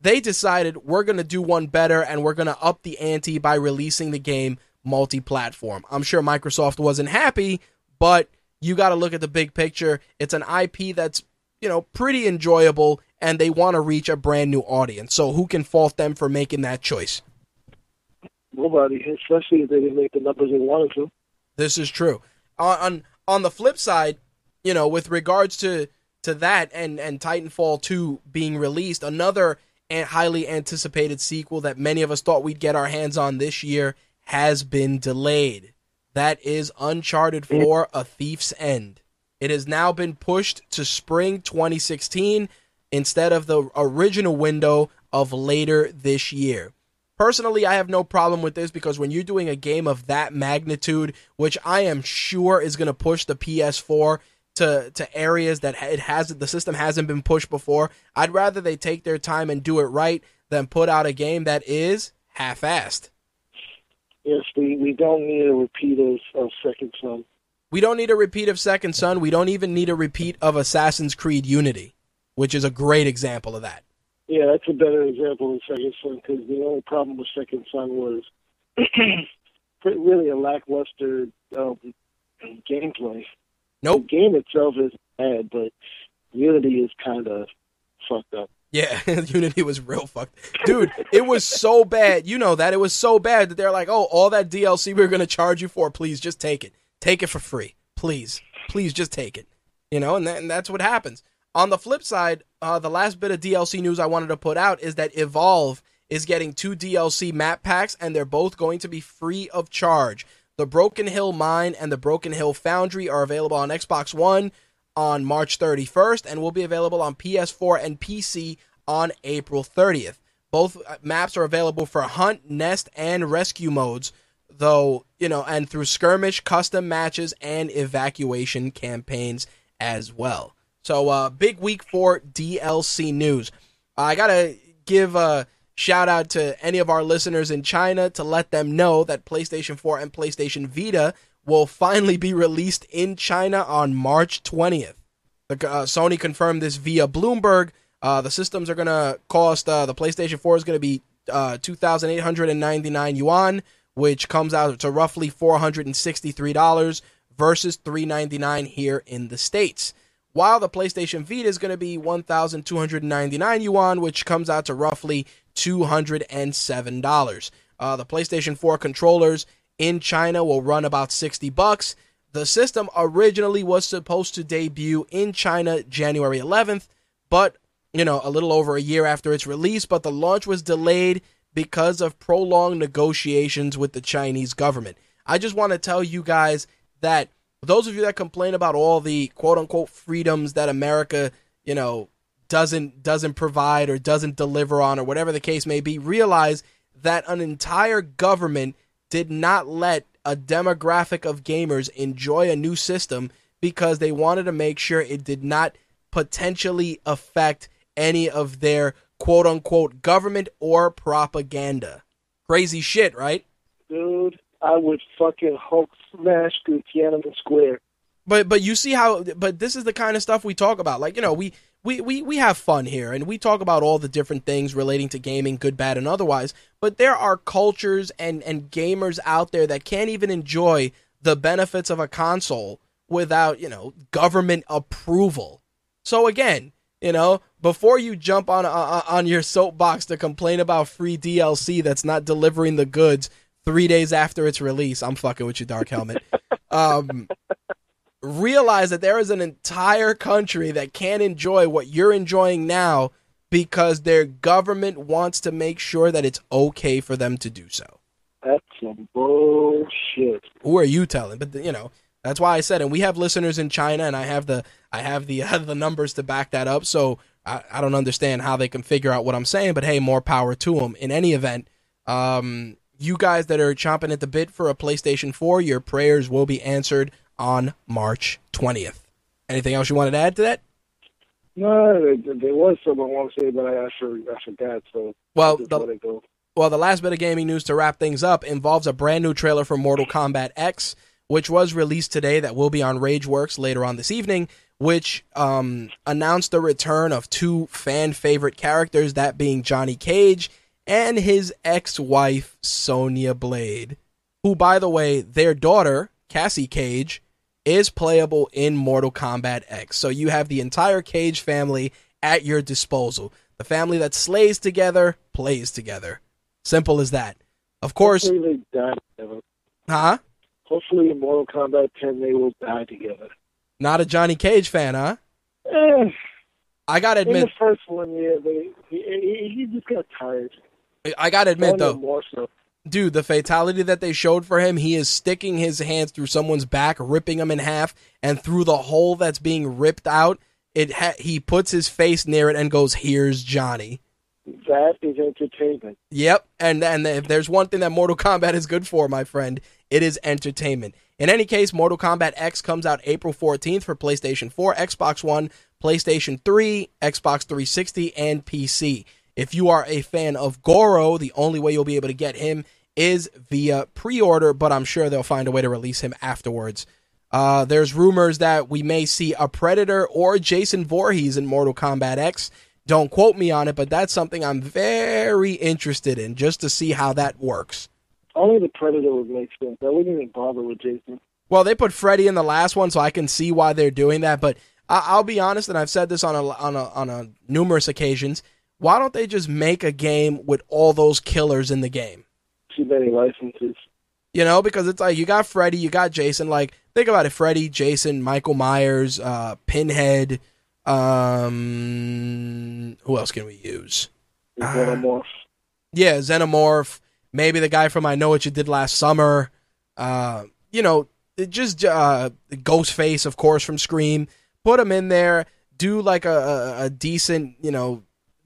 they decided we're going to do one better and we're going to up the ante by releasing the game multi-platform. I'm sure Microsoft wasn't happy, but you got to look at the big picture. It's an IP that's, you know, pretty enjoyable and they want to reach a brand new audience. So who can fault them for making that choice? Nobody, especially if they didn't make the numbers they wanted to. This is true. On on, on the flip side, you know, with regards to to that and and Titanfall 2 being released, another and highly anticipated sequel that many of us thought we'd get our hands on this year has been delayed. That is Uncharted 4 A Thief's End. It has now been pushed to spring 2016 instead of the original window of later this year. Personally, I have no problem with this because when you're doing a game of that magnitude, which I am sure is going to push the PS4 to to areas that it has the system hasn't been pushed before, I'd rather they take their time and do it right than put out a game that is half-assed. Yes, we, we don't need a repeat of, of Second Son. We don't need a repeat of Second Son. We don't even need a repeat of Assassin's Creed Unity, which is a great example of that. Yeah, that's a better example of Second Son because the only problem with Second Son was really a lackluster um, gameplay. Nope. The game itself is bad, but Unity is kind of fucked up. Yeah, Unity was real fucked. Dude, it was so bad. You know that. It was so bad that they're like, oh, all that DLC we are going to charge you for, please just take it. Take it for free. Please. Please just take it. You know, and, and that's what happens. On the flip side, uh, the last bit of DLC news I wanted to put out is that Evolve is getting two DLC map packs, and they're both going to be free of charge. The Broken Hill Mine and the Broken Hill Foundry are available on Xbox One on March 31st and will be available on PS4 and PC on April 30th. Both uh, maps are available for hunt, nest, and rescue modes, though, you know, and through skirmish, custom matches, and evacuation campaigns as well. So, uh, big week for DLC news. I gotta give a shout out to any of our listeners in China to let them know that PlayStation 4 and PlayStation Vita will finally be released in China on March 20th. The, uh, Sony confirmed this via Bloomberg. Uh, the systems are going to cost, uh, the PlayStation 4 is going to be uh, 2,899 yuan, which comes out to roughly $463 versus 399 here in the States. While the PlayStation Vita is going to be 1,299 yuan, which comes out to roughly $207. Uh, the PlayStation 4 controllers in China will run about 60 bucks. The system originally was supposed to debut in China January 11th, but you know, a little over a year after its release, but the launch was delayed because of prolonged negotiations with the Chinese government. I just want to tell you guys that those of you that complain about all the quote unquote freedoms that America, you know, doesn't doesn't provide or doesn't deliver on or whatever the case may be, realize that an entire government did not let a demographic of gamers enjoy a new system because they wanted to make sure it did not potentially affect any of their quote unquote government or propaganda. Crazy shit, right? Dude, I would fucking Hulk smash Tiananmen Square. But but you see how but this is the kind of stuff we talk about. Like, you know, we we, we, we have fun here and we talk about all the different things relating to gaming, good, bad, and otherwise. But there are cultures and, and gamers out there that can't even enjoy the benefits of a console without, you know, government approval. So again, you know, before you jump on uh, on your soapbox to complain about free DLC that's not delivering the goods three days after its release, I'm fucking with you, Dark Helmet. Um, realize that there is an entire country that can't enjoy what you're enjoying now because their government wants to make sure that it's okay for them to do so. That's some bullshit. Who are you telling? But you know, that's why I said, and we have listeners in China, and I have the I have the uh, the numbers to back that up. So I, I don't understand how they can figure out what I'm saying, but hey, more power to them. In any event, um, you guys that are chomping at the bit for a PlayStation 4, your prayers will be answered on March 20th. Anything else you wanted to add to that? No, there, was something I want to say, but I, I, for, I forgot. So well, the, let it go. well, the last bit of gaming news to wrap things up involves a brand new trailer for Mortal Kombat X, which was released today. That will be on RageWorks later on this evening. Which um, announced the return of two fan favorite characters, that being Johnny Cage and his ex-wife Sonya Blade, who, by the way, their daughter Cassie Cage is playable in Mortal Kombat X. So you have the entire Cage family at your disposal. The family that slays together plays together. Simple as that. Of course, Hopefully they die together. huh? Hopefully in Mortal Kombat 10 they will die together. Not a Johnny Cage fan, huh? Eh, I gotta in the admit, first one, yeah, they, he, he, he just got tired. I gotta admit though, so. Dude, the fatality that they showed for him, he is sticking his hands through someone's back, ripping them in half, and through the hole that's being ripped out, it ha- he puts his face near it and goes, "Here's Johnny." That is entertainment. Yep, and and if there's one thing that Mortal Kombat is good for, my friend, it is entertainment. In any case, Mortal Kombat X comes out April 14th for PlayStation 4, Xbox One, PlayStation 3, Xbox 360, and PC. If you are a fan of Goro, the only way you'll be able to get him is via pre-order, but I'm sure they'll find a way to release him afterwards. Uh, there's rumors that we may see a Predator or Jason Voorhees in Mortal Kombat X. Don't quote me on it, but that's something I'm very interested in just to see how that works. Only the Predator would make sense. I wouldn't even bother with Jason. Well, they put Freddy in the last one, so I can see why they're doing that. But I- I'll be honest, and I've said this on a on a on a numerous occasions. Why don't they just make a game with all those killers in the game? Too many licenses. You know, because it's like you got Freddy, you got Jason. Like think about it: Freddy, Jason, Michael Myers, uh, Pinhead. Um, who else can we use? Xenomorph. Yeah, Xenomorph. Maybe the guy from I Know What You Did Last Summer. Uh, you know, it just uh, Ghostface, of course, from Scream. Put him in there. Do like a, a, a decent, you know,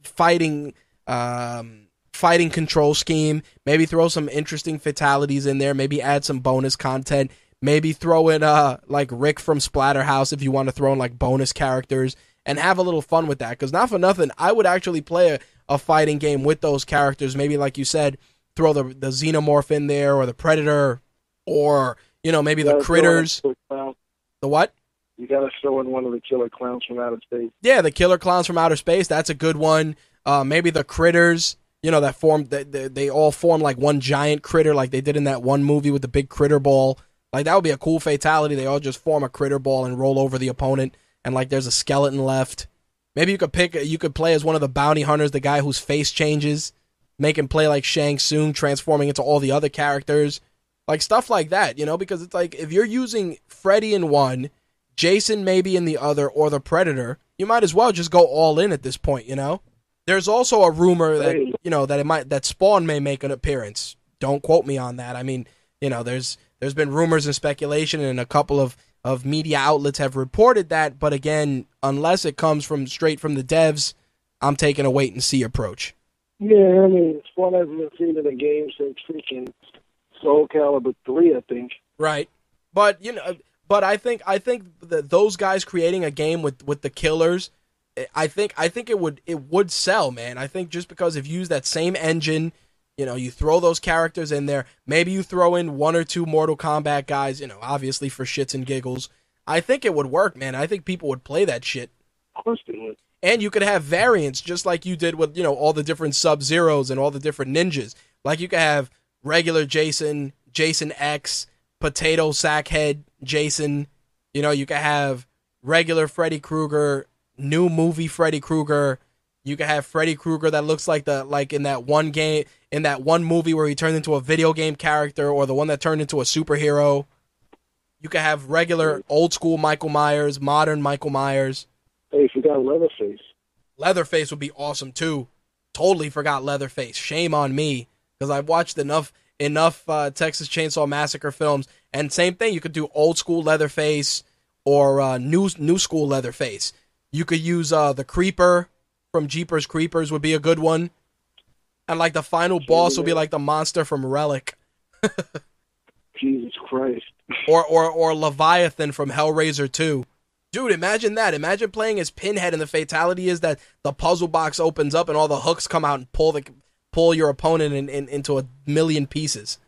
fighting, um, fighting control scheme. Maybe throw some interesting fatalities in there. Maybe add some bonus content. Maybe throw in uh like Rick from Splatterhouse if you want to throw in like bonus characters and have a little fun with that. Because not for nothing, I would actually play a, a fighting game with those characters. Maybe like you said, throw the the xenomorph in there or the predator or you know maybe You the gotta throw in critters. a killer clown. The what? You gotta throw in one of the killer clowns from outer space. Yeah, the killer clowns from outer space. That's a good one. Uh, maybe the critters. You know that form. They, they, they all form like one giant critter, like they did in that one movie with the big critter ball. Like that would be a cool fatality. They all just form a critter ball and roll over the opponent, and like there's a skeleton left. Maybe you could pick. You could play as one of the bounty hunters, the guy whose face changes, make him play like Shang Tsung, transforming into all the other characters, like stuff like that. You know, because it's like if you're using Freddy in one, Jason maybe in the other, or the Predator, you might as well just go all in at this point. You know. There's also a rumor that you know that it might that Spawn may make an appearance. Don't quote me on that. I mean, you know, there's there's been rumors and speculation, and a couple of of media outlets have reported that. But again, unless it comes from straight from the devs, I'm taking a wait and see approach. Yeah, I mean, Spawn hasn't been seen in a game since freaking Soul Calibur 3, I think. Right. But you know, but I think I think that those guys creating a game with with the killers, eh, I think I think it would it would sell, man. I think just because if you use that same engine, you know, you throw those characters in there, maybe you throw in one or two Mortal Kombat guys, you know, obviously for shits and giggles. I think it would work, man. I think people would play that shit. Of course they would. And you could have variants just like you did with, you know, all the different Sub Zeros and all the different ninjas. Like you could have regular Jason, Jason X, Potato Sackhead Jason. You know, you could have regular Freddy Krueger, new movie Freddy Krueger. You could have Freddy Krueger that looks like the like in that one game in that one movie where he turned into a video game character or the one that turned into a superhero. You could have regular old school Michael Myers, modern Michael Myers. Hey, if you got Leatherface. Leatherface would be awesome too. Totally forgot Leatherface. Shame on me because I've watched enough enough uh, Texas Chainsaw Massacre films. And same thing, you could do old school Leatherface or uh, new new school Leatherface. You could use uh, the Creeper from Jeepers Creepers would be a good one. And like the final boss will be like the monster from Relic. Jesus Christ. or or or Leviathan from Hellraiser 2. Dude, imagine that. Imagine playing as Pinhead and the fatality is that the puzzle box opens up and all the hooks come out and pull the pull your opponent in, in, into a million pieces.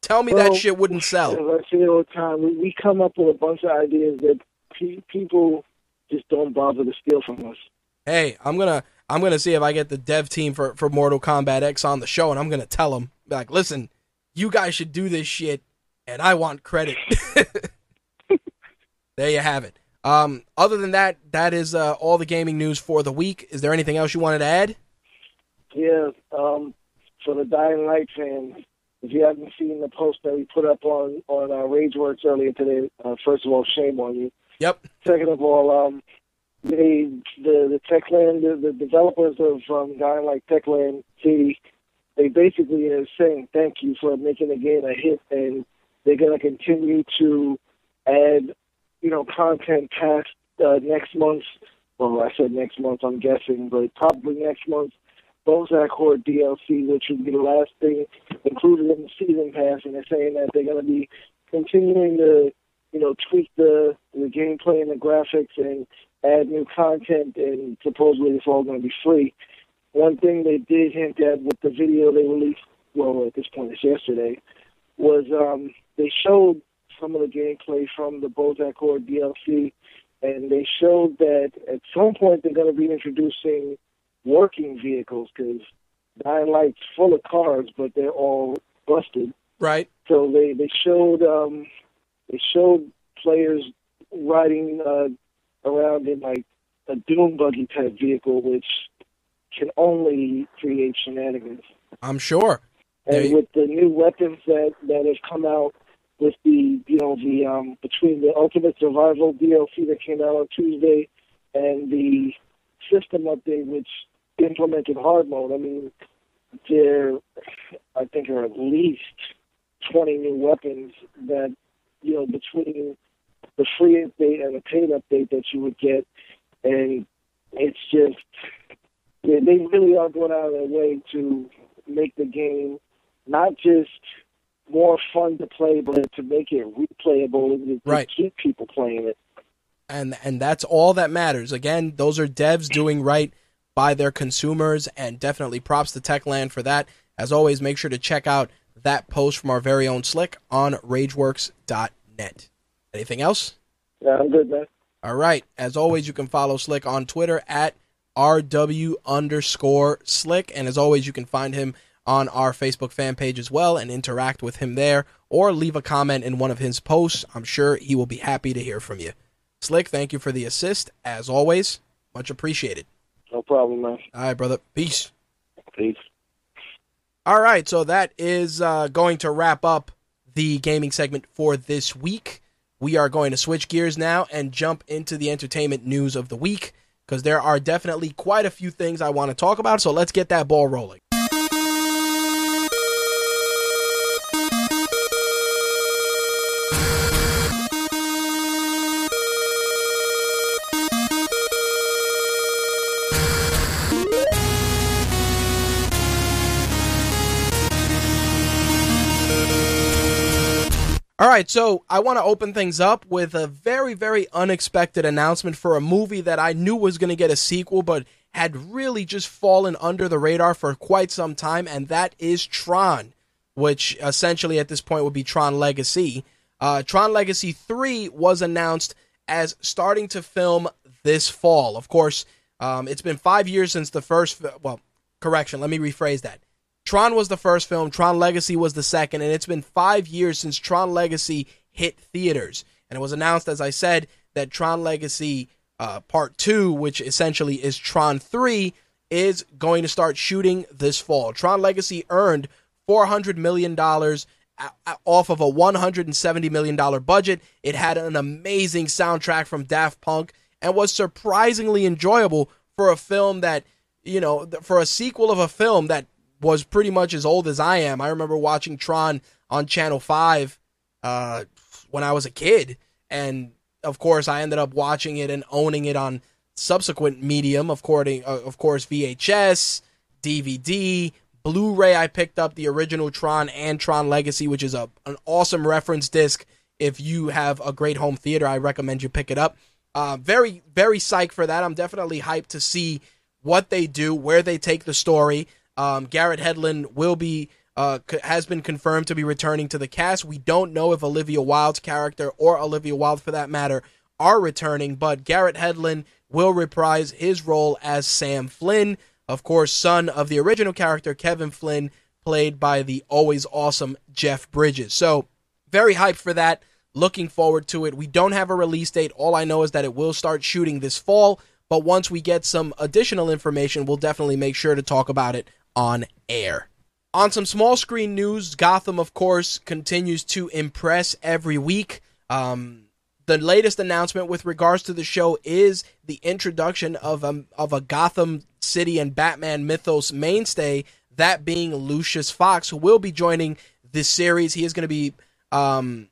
Tell me Well, that shit wouldn't sell. As I say all the time, we, we come up with a bunch of ideas that pe- people just don't bother to steal from us. Hey, I'm gonna I'm gonna see if I get the dev team for, for Mortal Kombat X on the show, and I'm gonna tell them like, listen, you guys should do this shit, and I want credit. there you have it. Um, other than that, that is uh, all the gaming news for the week. Is there anything else you wanted to add? Yeah, um, for the Dying Light fans, if you haven't seen the post that we put up on on uh, RageWorks earlier today, uh, first of all, shame on you. Yep. Second of all, um, they the the Techland the, the developers of um, Dying Light Techland City, they basically are saying thank you for making the game a hit, and they're going to continue to add you know content past uh, next month. Well, I said next month, I'm guessing, but probably next month's Bozak Horde DLC, which would be the last thing included in the season pass, and they're saying that they're going to be continuing to, you know, tweak the the gameplay and the graphics and add new content, and supposedly it's all going to be free. One thing they did hint at with the video they released, well, at this point it's yesterday, was um, they showed some of the gameplay from the Bozak Horde DLC, and they showed that at some point they're going to be introducing working vehicles because Dying Light's full of cars, but they're all busted. Right. So they they showed um, they showed players riding uh, around in like a doom buggy type vehicle, which can only create shenanigans. I'm sure. And with the new weapons that that have come out, with the you know the um between the Ultimate Survival DLC that came out on Tuesday and the system update which implemented hard mode, I mean there I think are at least twenty new weapons that you know between the free update and the paid update that you would get, and it's just they, they really are going out of their way to make the game not just more fun to play, but to make it replayable and to Right. keep people playing it. and and that's all that matters. Again, those are devs doing right by their consumers, and definitely props to Techland for that. As always, make sure to check out that post from our very own Slick on RageWorks.net. Anything else? Yeah, I'm good, man. All right. As always, you can follow Slick on Twitter at RW underscore Slick. And as always, you can find him on our Facebook fan page as well and interact with him there or leave a comment in one of his posts. I'm sure he will be happy to hear from you. Slick, thank you for the assist. As always, much appreciated. No problem, man. All right, brother. Peace. Peace. All right, so that is uh, going to wrap up the gaming segment for this week. We are going to switch gears now and jump into the entertainment news of the week because there are definitely quite a few things I want to talk about. So let's get that ball rolling. All right, so I want to open things up with a very, very unexpected announcement for a movie that I knew was going to get a sequel, but had really just fallen under the radar for quite some time, and that is Tron, which essentially at this point would be Tron Legacy. Uh, Tron Legacy 3 was announced as starting to film this fall. Of course, um, it's been five years since the first. Well, correction. Let me rephrase that. Tron was the first film. Tron Legacy was the second, and it's been five years since Tron Legacy hit theaters. And it was announced, as I said, that Tron Legacy uh, Part Two, which essentially is Tron Three, is going to start shooting this fall. Tron Legacy earned four hundred million dollars off of a $170 million budget. It had an amazing soundtrack from Daft Punk and was surprisingly enjoyable for a film that, you know, for a sequel of a film that was pretty much as old as I am. I remember watching Tron on Channel 5 uh, when I was a kid. And of course, I ended up watching it and owning it on subsequent medium, of course, uh, of course VHS, DVD, Blu-ray. I picked up the original Tron and Tron Legacy, which is a an awesome reference disc. If you have a great home theater, I recommend you pick it up. Uh, very, very psyched for that. I'm definitely hyped to see what they do, where they take the story. Um, Garrett Hedlund will be uh, has been confirmed to be returning to the cast. We don't know if Olivia Wilde's character or Olivia Wilde, for that matter, are returning, but Garrett Hedlund will reprise his role as Sam Flynn, of course, son of the original character Kevin Flynn, played by the always awesome Jeff Bridges. So, very hyped for that. Looking forward to it. We don't have a release date. All I know is that it will start shooting this fall. But once we get some additional information, we'll definitely make sure to talk about it on air. On some small screen news, Gotham, of course, continues to impress every week. Um, the latest announcement with regards to the show is the introduction of a, of a Gotham City and Batman mythos mainstay, that being Lucius Fox, who will be joining this series. He is going to be um,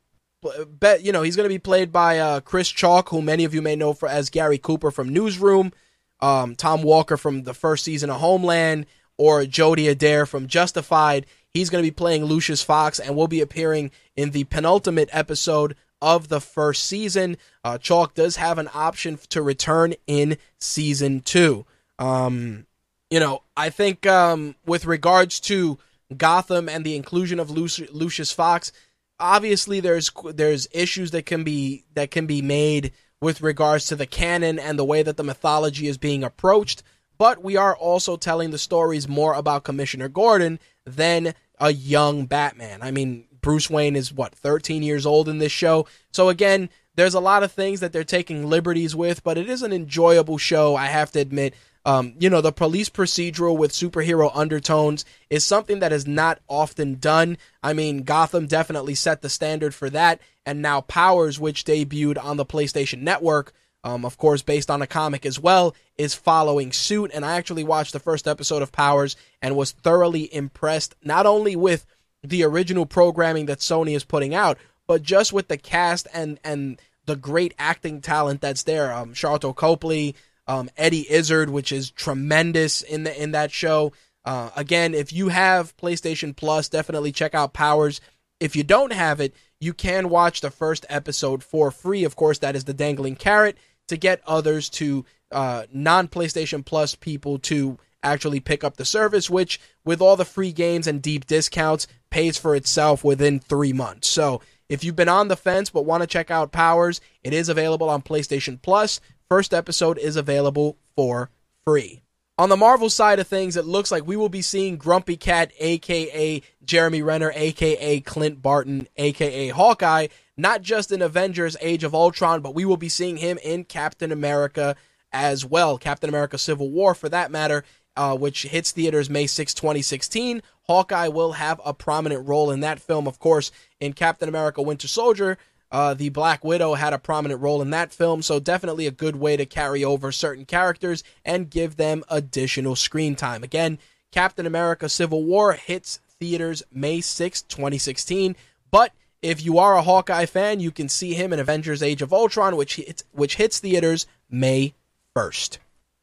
bet you know he's going to be played by uh, Chris Chalk, who many of you may know for as Gary Cooper from Newsroom, um, Tom Walker from the first season of Homeland, or Jody Adair from Justified. He's going to be playing Lucius Fox and will be appearing in the penultimate episode of the first season. Uh, Chalk does have an option to return in season two. Um, you know, I think um, with regards to Gotham and the inclusion of Lucius Fox, obviously there's there's issues that can be that can be made with regards to the canon and the way that the mythology is being approached but we are also telling the stories more about Commissioner Gordon than a young Batman. I mean, Bruce Wayne is what 13 years old in this show. So again, there's a lot of things that they're taking liberties with, but it is an enjoyable show, I have to admit. Um, you know, the police procedural with superhero undertones is something that is not often done. I mean, Gotham definitely set the standard for that, and now Powers, which debuted on the PlayStation Network, um, of course, based on a comic as well, is following suit. And I actually watched the first episode of Powers and was thoroughly impressed, not only with the original programming that Sony is putting out, but just with the cast and, and the great acting talent that's there. Um, Sharlto Copley, um, Eddie Izzard, which is tremendous in the, in that show. Uh, again, if you have PlayStation Plus, definitely check out Powers. If you don't have it, you can watch the first episode for free. Of course, that is the dangling carrot to get others to uh, non PlayStation Plus people to actually pick up the service, which with all the free games and deep discounts pays for itself within three months. So if you've been on the fence but want to check out Powers, it is available on PlayStation Plus. First episode is available for free. On the Marvel side of things, it looks like we will be seeing Grumpy Cat, aka Jeremy Renner, aka Clint Barton, aka Hawkeye, not just in Avengers Age of Ultron, but we will be seeing him in Captain America as well. Captain America Civil War, for that matter, uh, which hits theaters May 6, 2016. Hawkeye will have a prominent role in that film. Of course, in Captain America Winter Soldier, uh, the Black Widow had a prominent role in that film, so definitely a good way to carry over certain characters and give them additional screen time. Again, Captain America Civil War hits theaters May 6, 2016, but if you are a Hawkeye fan, you can see him in Avengers Age of Ultron, which hits, which hits theaters May 1st.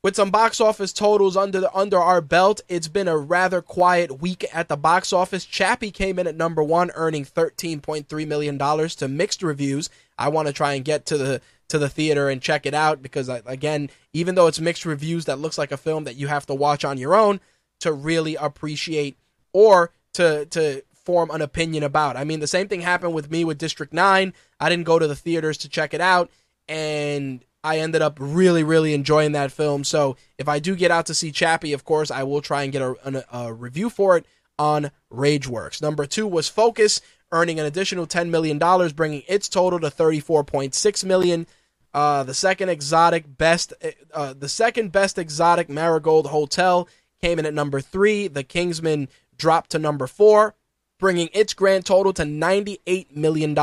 With some box office totals under the, under our belt, it's been a rather quiet week at the box office. Chappie came in at number one, earning $13.3 million to mixed reviews. I want to try and get to the to the theater and check it out because uh, again, even though it's mixed reviews, that looks like a film that you have to watch on your own to really appreciate or to to form an opinion about. I mean, the same thing happened with me with District 9. I didn't go to the theaters to check it out, and I ended up really, really enjoying that film. So if I do get out to see Chappie, of course, I will try and get a, a, a review for it on Rageworks. Number two was Focus, earning an additional $10 million, bringing its total to 34.6 million. Uh, the second exotic best, uh, the second best exotic Marigold Hotel came in at number three. The Kingsman dropped to number four, bringing its grand total to $98 million.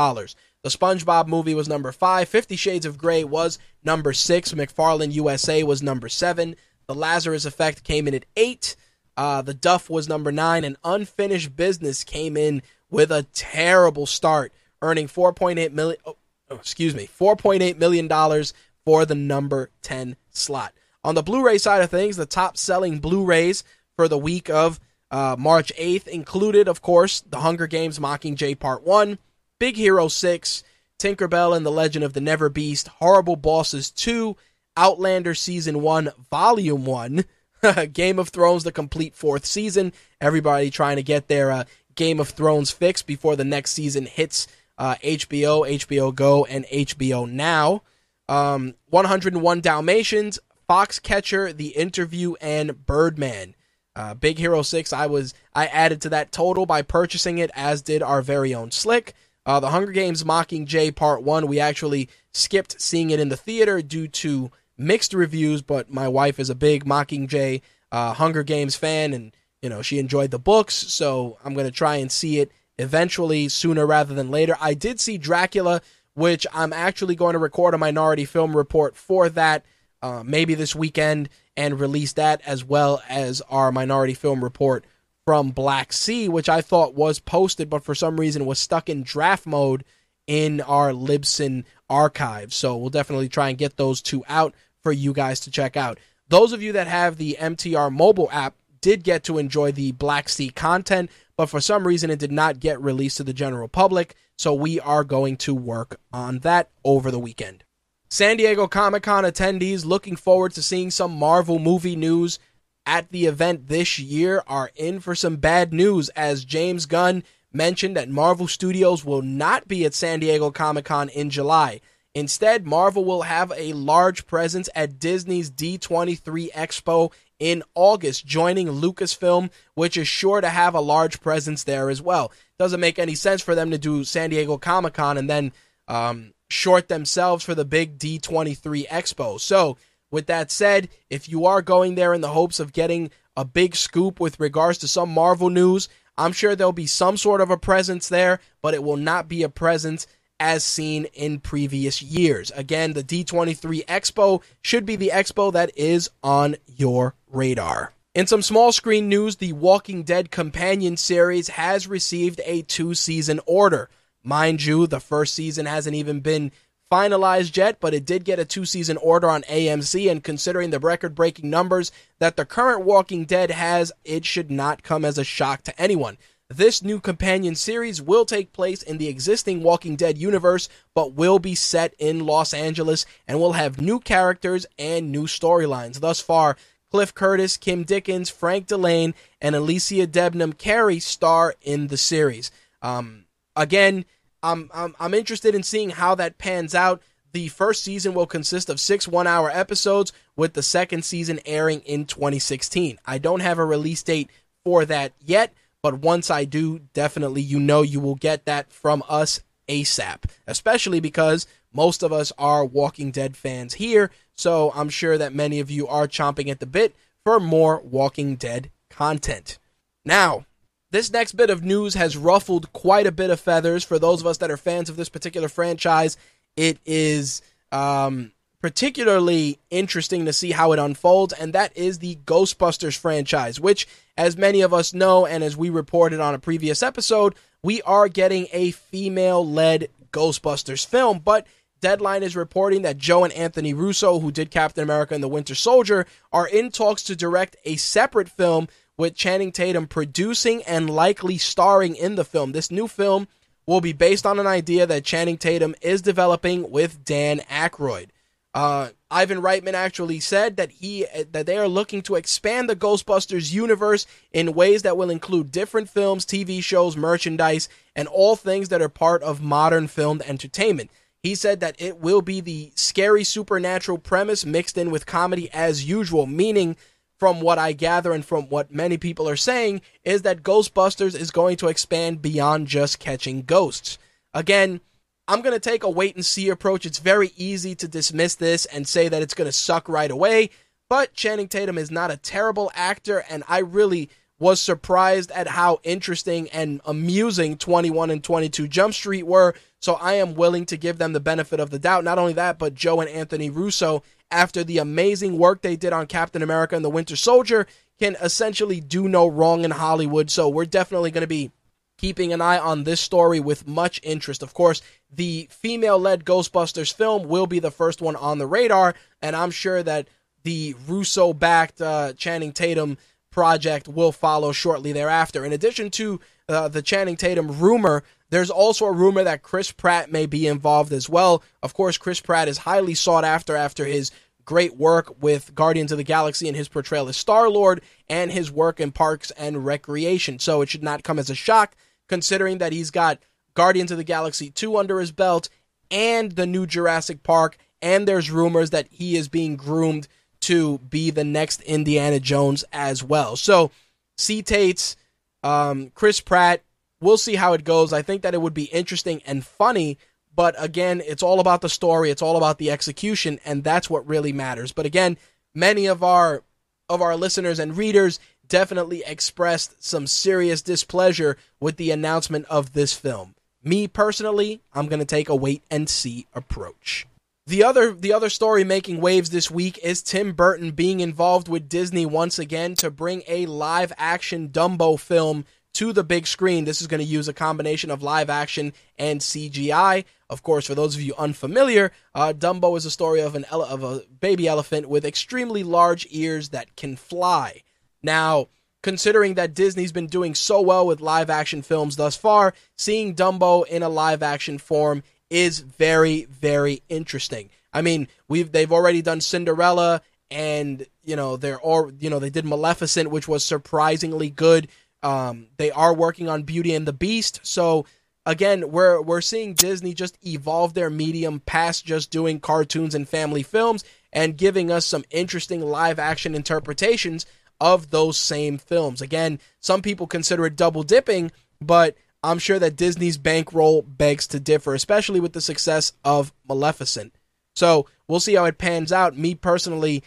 The SpongeBob movie was number five. Fifty Shades of Grey was number six. McFarland USA was number seven. The Lazarus Effect came in at eight. Uh, the Duff was number nine. And Unfinished Business came in with a terrible start, earning 4.8 million. Oh, excuse me, 4.8 million dollars for the number 10 slot. On the Blu-ray side of things, the top-selling Blu-rays for the week of uh, March 8th included, of course, The Hunger Games: Mockingjay Part One, Big Hero 6, Tinkerbell and the Legend of the Never Beast, Horrible Bosses 2, Outlander Season 1, Volume 1, Game of Thrones, the complete fourth season. Everybody trying to get their uh, Game of Thrones fix before the next season hits uh, HBO, HBO Go, and HBO Now. Um, 101 Dalmatians, Foxcatcher, The Interview, and Birdman. Uh, Big Hero 6, I was I added to that total by purchasing it, as did our very own Slick. Uh, the Hunger Games Mockingjay Part 1, we actually skipped seeing it in the theater due to mixed reviews, but my wife is a big Mockingjay uh, Hunger Games fan, and you know she enjoyed the books, so I'm gonna try and see it eventually, sooner rather than later. I did see Dracula, which I'm actually going to record a minority film report for that, uh, maybe this weekend, and release that as well as our minority film report from Black Sea, which I thought was posted, but for some reason was stuck in draft mode in our Libsyn archive. So we'll definitely try and get those two out for you guys to check out. Those of you that have the MTR mobile app did get to enjoy the Black Sea content, but for some reason it did not get released to the general public. So we are going to work on that over the weekend. San Diego Comic Con attendees looking forward to seeing some Marvel movie news at the event this year are in for some bad news as James Gunn mentioned that Marvel Studios will not be at San Diego Comic Con in July. Instead, Marvel will have a large presence at Disney's D23 Expo in August, joining Lucasfilm, which is sure to have a large presence there as well. Doesn't make any sense for them to do San Diego Comic Con and then um, short themselves for the big D23 Expo. So, with that said, if you are going there in the hopes of getting a big scoop with regards to some Marvel news, I'm sure there'll be some sort of a presence there, but it will not be a presence as seen in previous years. Again, the D23 Expo should be the expo that is on your radar. In some small screen news, the Walking Dead companion series has received a two season order. Mind you, the first season hasn't even been finalized yet, but it did get a two season order on AMC, and considering the record breaking numbers that the current Walking Dead has, it should not come as a shock to anyone. This new companion series will take place in the existing Walking Dead universe, but will be set in Los Angeles and will have new characters and new storylines. Thus far, Cliff Curtis, Kim Dickens, Frank Dillane, and Alicia Debnam Carey star in the series. Um, again, I'm, I'm I'm interested in seeing how that pans out. The first season will consist of six one hour episodes, with the second season airing in 2016. I don't have a release date for that yet, but once I do, definitely you know you will get that from us ASAP, especially because most of us are Walking Dead fans here, so I'm sure that many of you are chomping at the bit for more Walking Dead content. Now, this next bit of news has ruffled quite a bit of feathers for those of us that are fans of this particular franchise. It is um, particularly interesting to see how it unfolds, and that is the Ghostbusters franchise, which, as many of us know, and as we reported on a previous episode, we are getting a female led Ghostbusters film. But Deadline is reporting that Joe and Anthony Russo, who did Captain America and the Winter Soldier, are in talks to direct a separate film with Channing Tatum producing and likely starring in the film. This new film will be based on an idea that Channing Tatum is developing with Dan Aykroyd. Uh, Ivan Reitman actually said that he that they are looking to expand the Ghostbusters universe in ways that will include different films, TV shows, merchandise, and all things that are part of modern filmed entertainment. He said that it will be the scary supernatural premise mixed in with comedy as usual, meaning from what I gather and from what many people are saying is that Ghostbusters is going to expand beyond just catching ghosts. Again, I'm going to take a wait and see approach. It's very easy to dismiss this and say that it's going to suck right away, but Channing Tatum is not a terrible actor, and I really was surprised at how interesting and amusing 21 and 22 Jump Street were. So I am willing to give them the benefit of the doubt. Not only that, but Joe and Anthony Russo, after the amazing work they did on Captain America and the Winter Soldier, can essentially do no wrong in Hollywood. So we're definitely going to be keeping an eye on this story with much interest. Of course, the female led Ghostbusters film will be the first one on the radar, and I'm sure that the Russo backed uh, Channing Tatum project will follow shortly thereafter. In addition to uh, the Channing Tatum rumor, there's also a rumor that Chris Pratt may be involved as well. Of course, Chris Pratt is highly sought after after his great work with Guardians of the Galaxy and his portrayal as Star Lord and his work in Parks and Recreation. So it should not come as a shock considering that he's got Guardians of the Galaxy 2 under his belt and the new Jurassic Park, and there's rumors that he is being groomed to be the next Indiana Jones as well. So, C. Tates, um, Chris Pratt, we'll see how it goes. I think that it would be interesting and funny, but again, it's all about the story, it's all about the execution, and that's what really matters. But again, many of our of our listeners and readers definitely expressed some serious displeasure with the announcement of this film. Me personally, I'm going to take a wait and see approach. The other the other story making waves this week is Tim Burton being involved with Disney once again to bring a live action Dumbo film to the big screen. This is going to use a combination of live action and CGI. Of course, for those of you unfamiliar, uh, Dumbo is a story of an ele- of a baby elephant with extremely large ears that can fly. Now, considering that Disney's been doing so well with live action films thus far, seeing Dumbo in a live action form is very, very interesting. I mean, we've they've already done Cinderella and you know they're all you know they did Maleficent, which was surprisingly good. Um, they are working on Beauty and the Beast, so again, we're we're seeing Disney just evolve their medium past just doing cartoons and family films and giving us some interesting live action interpretations of those same films. Again, some people consider it double dipping, but I'm sure that Disney's bankroll begs to differ, especially with the success of Maleficent. So we'll see how it pans out. Me personally,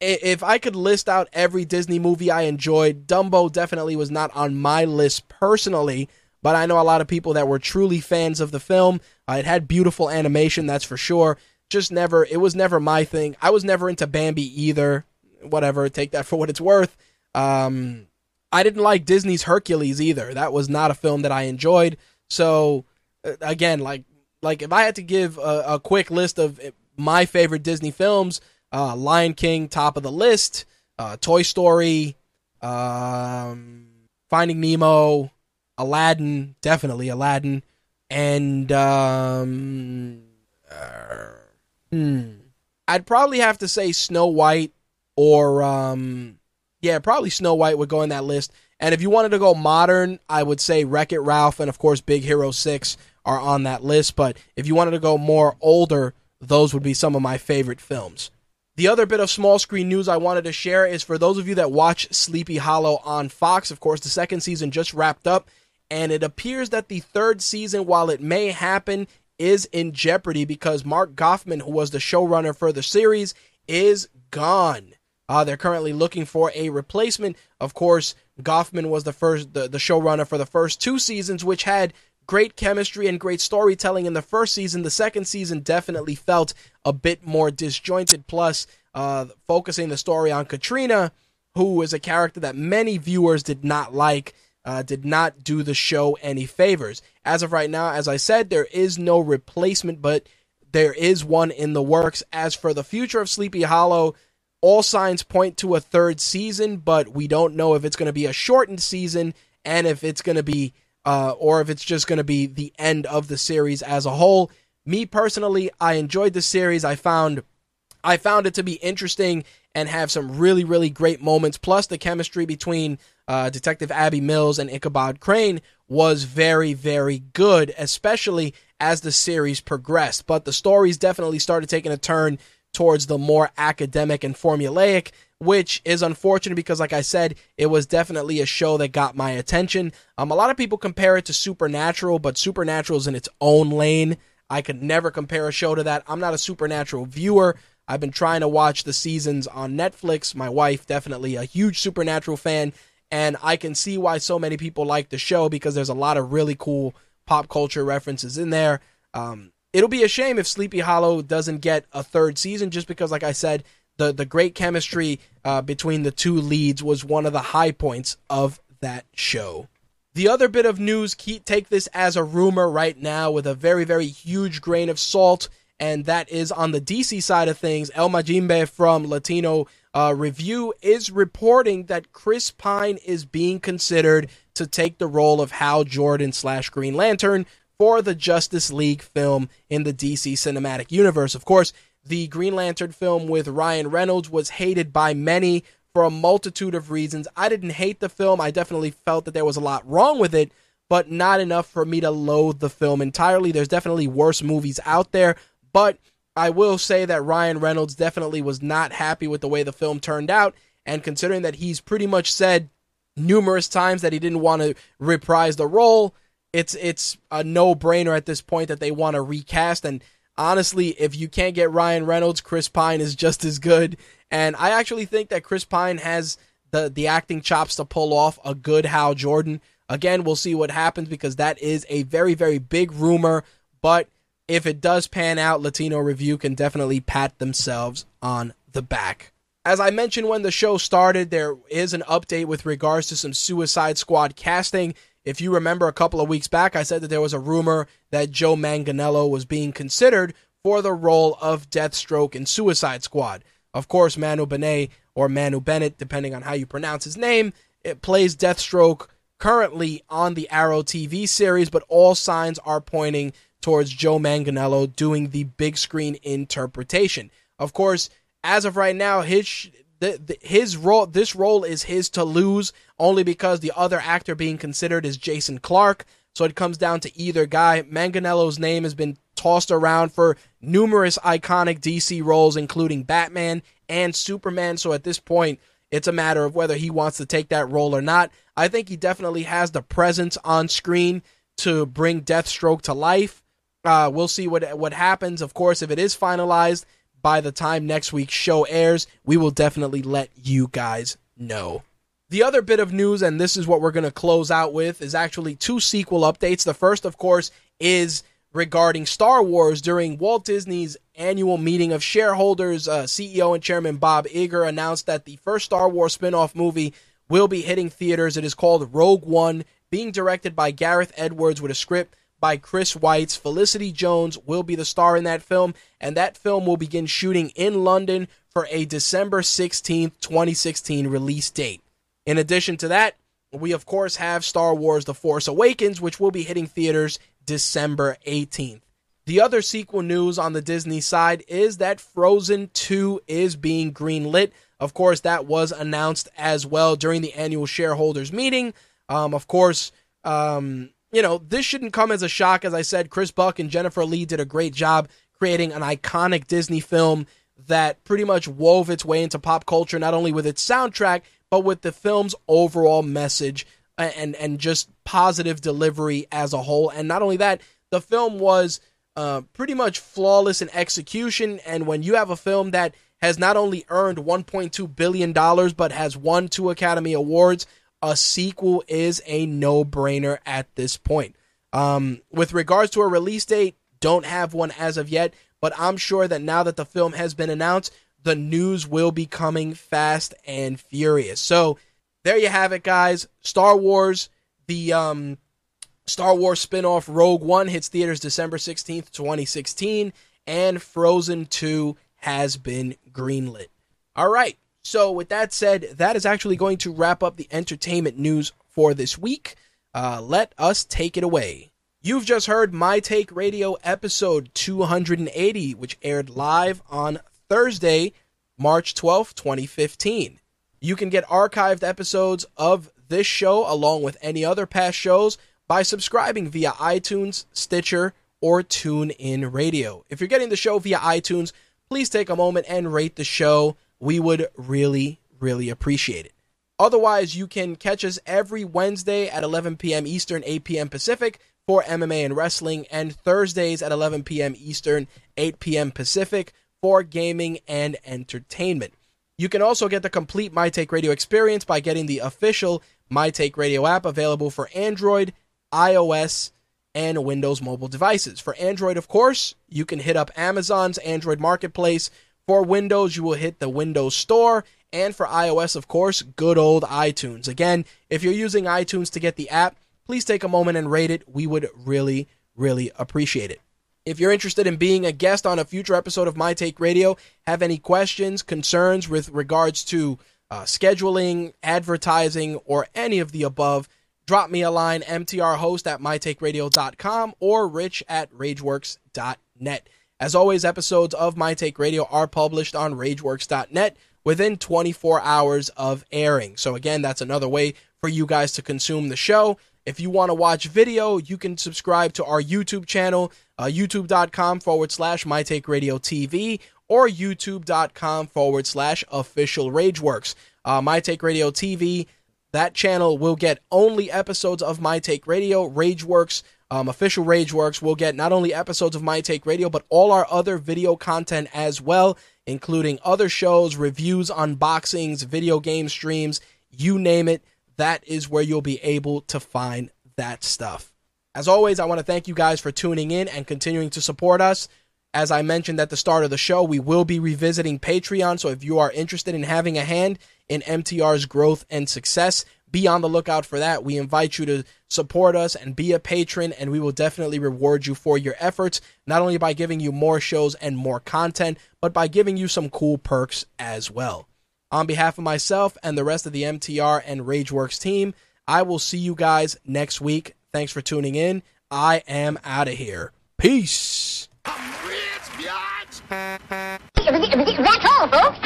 if I could list out every Disney movie I enjoyed, Dumbo definitely was not on my list personally, but I know a lot of people that were truly fans of the film. Uh, it had beautiful animation, that's for sure. Just never, it was never my thing. I was never into Bambi either whatever, take that for what it's worth. Um, I didn't like Disney's Hercules either. That was not a film that I enjoyed. So uh, again, like like if I had to give a, a quick list of my favorite Disney films, uh, Lion King top of the list, uh, Toy Story, um, Finding Nemo, Aladdin, definitely Aladdin, and um, uh, hmm, I'd probably have to say Snow White or um, yeah, probably Snow White would go in that list. And if you wanted to go modern, I would say Wreck It Ralph and of course Big Hero 6 are on that list. But if you wanted to go more older, those would be some of my favorite films. The other bit of small screen news I wanted to share is for those of you that watch Sleepy Hollow on Fox, of course, the second season just wrapped up, and it appears that the third season, while it may happen, is in jeopardy because Mark Goffman, who was the showrunner for the series, is gone. Uh, they're currently looking for a replacement. Of course, Goffman was the first, the, the showrunner for the first two seasons, which had great chemistry and great storytelling in the first season. The second season definitely felt a bit more disjointed. Plus, uh, focusing the story on Katrina, who is a character that many viewers did not like, uh, did not do the show any favors. As of right now, as I said, there is no replacement, but there is one in the works. As for the future of Sleepy Hollow, all signs point to a third season, but we don't know if it's going to be a shortened season and if it's going to be, uh, or if it's just going to be the end of the series as a whole. Me personally, I enjoyed the series. I found I found it to be interesting and have some really, really great moments. Plus, the chemistry between uh, Detective Abby Mills and Ichabod Crane was very, very good, especially as the series progressed. But the stories definitely started taking a turn towards the more academic and formulaic, which is unfortunate because, like I said, it was definitely a show that got my attention. Um, a lot of people compare it to Supernatural, but Supernatural is in its own lane. I could never compare a show to that. I'm not a Supernatural viewer. I've been trying to watch the seasons on Netflix. My wife, definitely a huge Supernatural fan, and I can see why so many people like the show because there's a lot of really cool pop culture references in there. Um, it'll be a shame if Sleepy Hollow doesn't get a third season, just because, like I said, the the great chemistry uh, between the two leads was one of the high points of that show. The other bit of news, take this as a rumor right now with a very, very huge grain of salt, and that is on the DC side of things. El Mayimbe from Latino uh, Review is reporting that Chris Pine is being considered to take the role of Hal Jordan slash Green Lantern for the Justice League film in the DC cinematic universe. Of course, the Green Lantern film with Ryan Reynolds was hated by many for a multitude of reasons. I didn't hate the film. I definitely felt that there was a lot wrong with it, but not enough for me to loathe the film entirely. There's definitely worse movies out there, but I will say that Ryan Reynolds definitely was not happy with the way the film turned out. And considering that he's pretty much said numerous times that he didn't want to reprise the role, it's it's a no brainer at this point that they want to recast. And honestly, if you can't get Ryan Reynolds, Chris Pine is just as good. And I actually think that Chris Pine has the the acting chops to pull off a good Hal Jordan. Again, we'll see what happens because that is a very very big rumor. But if it does pan out, Latino Review can definitely pat themselves on the back. As I mentioned when the show started, there is an update with regards to some Suicide Squad casting. If you remember a couple of weeks back, I said that there was a rumor that Joe Manganiello was being considered for the role of Deathstroke in Suicide Squad. Of course, Manu Benet or Manu Bennett, depending on how you pronounce his name, it plays Deathstroke currently on the Arrow TV series, but all signs are pointing towards Joe Manganiello doing the big screen interpretation. Of course, as of right now, his the, the, his role this role is his to lose only because the other actor being considered is Jason Clarke. So it comes down to either guy. Manganiello's name has been tossed around for numerous iconic DC roles, including Batman and Superman. So at this point, it's a matter of whether he wants to take that role or not. I think he definitely has the presence on screen to bring Deathstroke to life. Uh, we'll see what what happens. Of course, if it is finalized by the time next week's show airs, we will definitely let you guys know. The other bit of news, and this is what we're going to close out with, is actually two sequel updates. The first, of course, is regarding Star Wars during Walt Disney's annual meeting of shareholders. Uh, CEO and Chairman Bob Iger announced that the first Star Wars spin off movie will be hitting theaters. It is called Rogue One, being directed by Gareth Edwards with a script by Chris Weitz. Felicity Jones will be the star in that film, and that film will begin shooting in London for a December 16th, 2016 release date. In addition to that, we of course have Star Wars The Force Awakens, which will be hitting theaters December 18th. The other sequel news on the Disney side is that Frozen 2 is being greenlit. Of course, that was announced as well during the annual shareholders meeting. Um, of course, um, you know, this shouldn't come as a shock. As I said, Chris Buck and Jennifer Lee did a great job creating an iconic Disney film that pretty much wove its way into pop culture, not only with its soundtrack, but with the film's overall message and and just positive delivery as a whole. And not only that, the film was uh, pretty much flawless in execution. And when you have a film that has not only earned 1.2 billion dollars but has won two Academy Awards, a sequel is a no brainer at this point. Um, with regards to a release date, don't have one as of yet, but I'm sure that now that the film has been announced, the news will be coming fast and furious. So there you have it, guys. Star Wars, the um, Star Wars spin-off Rogue One hits theaters December 16th, 2016, and Frozen 2 has been greenlit. All right. So, with that said, that is actually going to wrap up the entertainment news for this week. Uh, let us take it away. You've just heard My Take Radio episode 280, which aired live on Thursday, March 12th, 2015. You can get archived episodes of this show along with any other past shows by subscribing via iTunes, Stitcher, or TuneIn Radio. If you're getting the show via iTunes, please take a moment and rate the show. We would really, really appreciate it. Otherwise, you can catch us every Wednesday at 11 p.m. Eastern, 8 p.m. Pacific for MMA and wrestling, and Thursdays at 11 p.m. Eastern, 8 p.m. Pacific for gaming and entertainment. You can also get the complete My Take Radio experience by getting the official My Take Radio app available for Android, iOS, and Windows mobile devices. For Android, of course, you can hit up Amazon's Android Marketplace. For Windows, you will hit the Windows Store. And for iOS, of course, good old iTunes. Again, if you're using iTunes to get the app, please take a moment and rate it. We would really, really appreciate it. If you're interested in being a guest on a future episode of My Take Radio, have any questions, concerns with regards to uh, scheduling, advertising, or any of the above, drop me a line, mtrhost at mytakeradio.com or rich at rageworks.net. As always, episodes of My Take Radio are published on rageworks.net within 24 hours of airing. So, again, that's another way for you guys to consume the show. If you want to watch video, you can subscribe to our YouTube channel, uh, youtube.com forward slash My Take Radio TV or youtube.com forward slash official Rageworks. Uh, My Take Radio TV, that channel will get only episodes of My Take Radio. Rageworks, um, official Rageworks, will get not only episodes of My Take Radio, but all our other video content as well, including other shows, reviews, unboxings, video game streams, you name it that is where you'll be able to find that stuff. As always, I want to thank you guys for tuning in and continuing to support us. As I mentioned at the start of the show, we will be revisiting Patreon. So if you are interested in having a hand in MTR's growth and success, be on the lookout for that. We invite you to support us and be a patron, and we will definitely reward you for your efforts, not only by giving you more shows and more content, but by giving you some cool perks as well. On behalf of myself and the rest of the MTR and Rageworks team, I will see you guys next week. Thanks for tuning in. I am out of here. Peace. I'm rich, biatch. That's all, folks.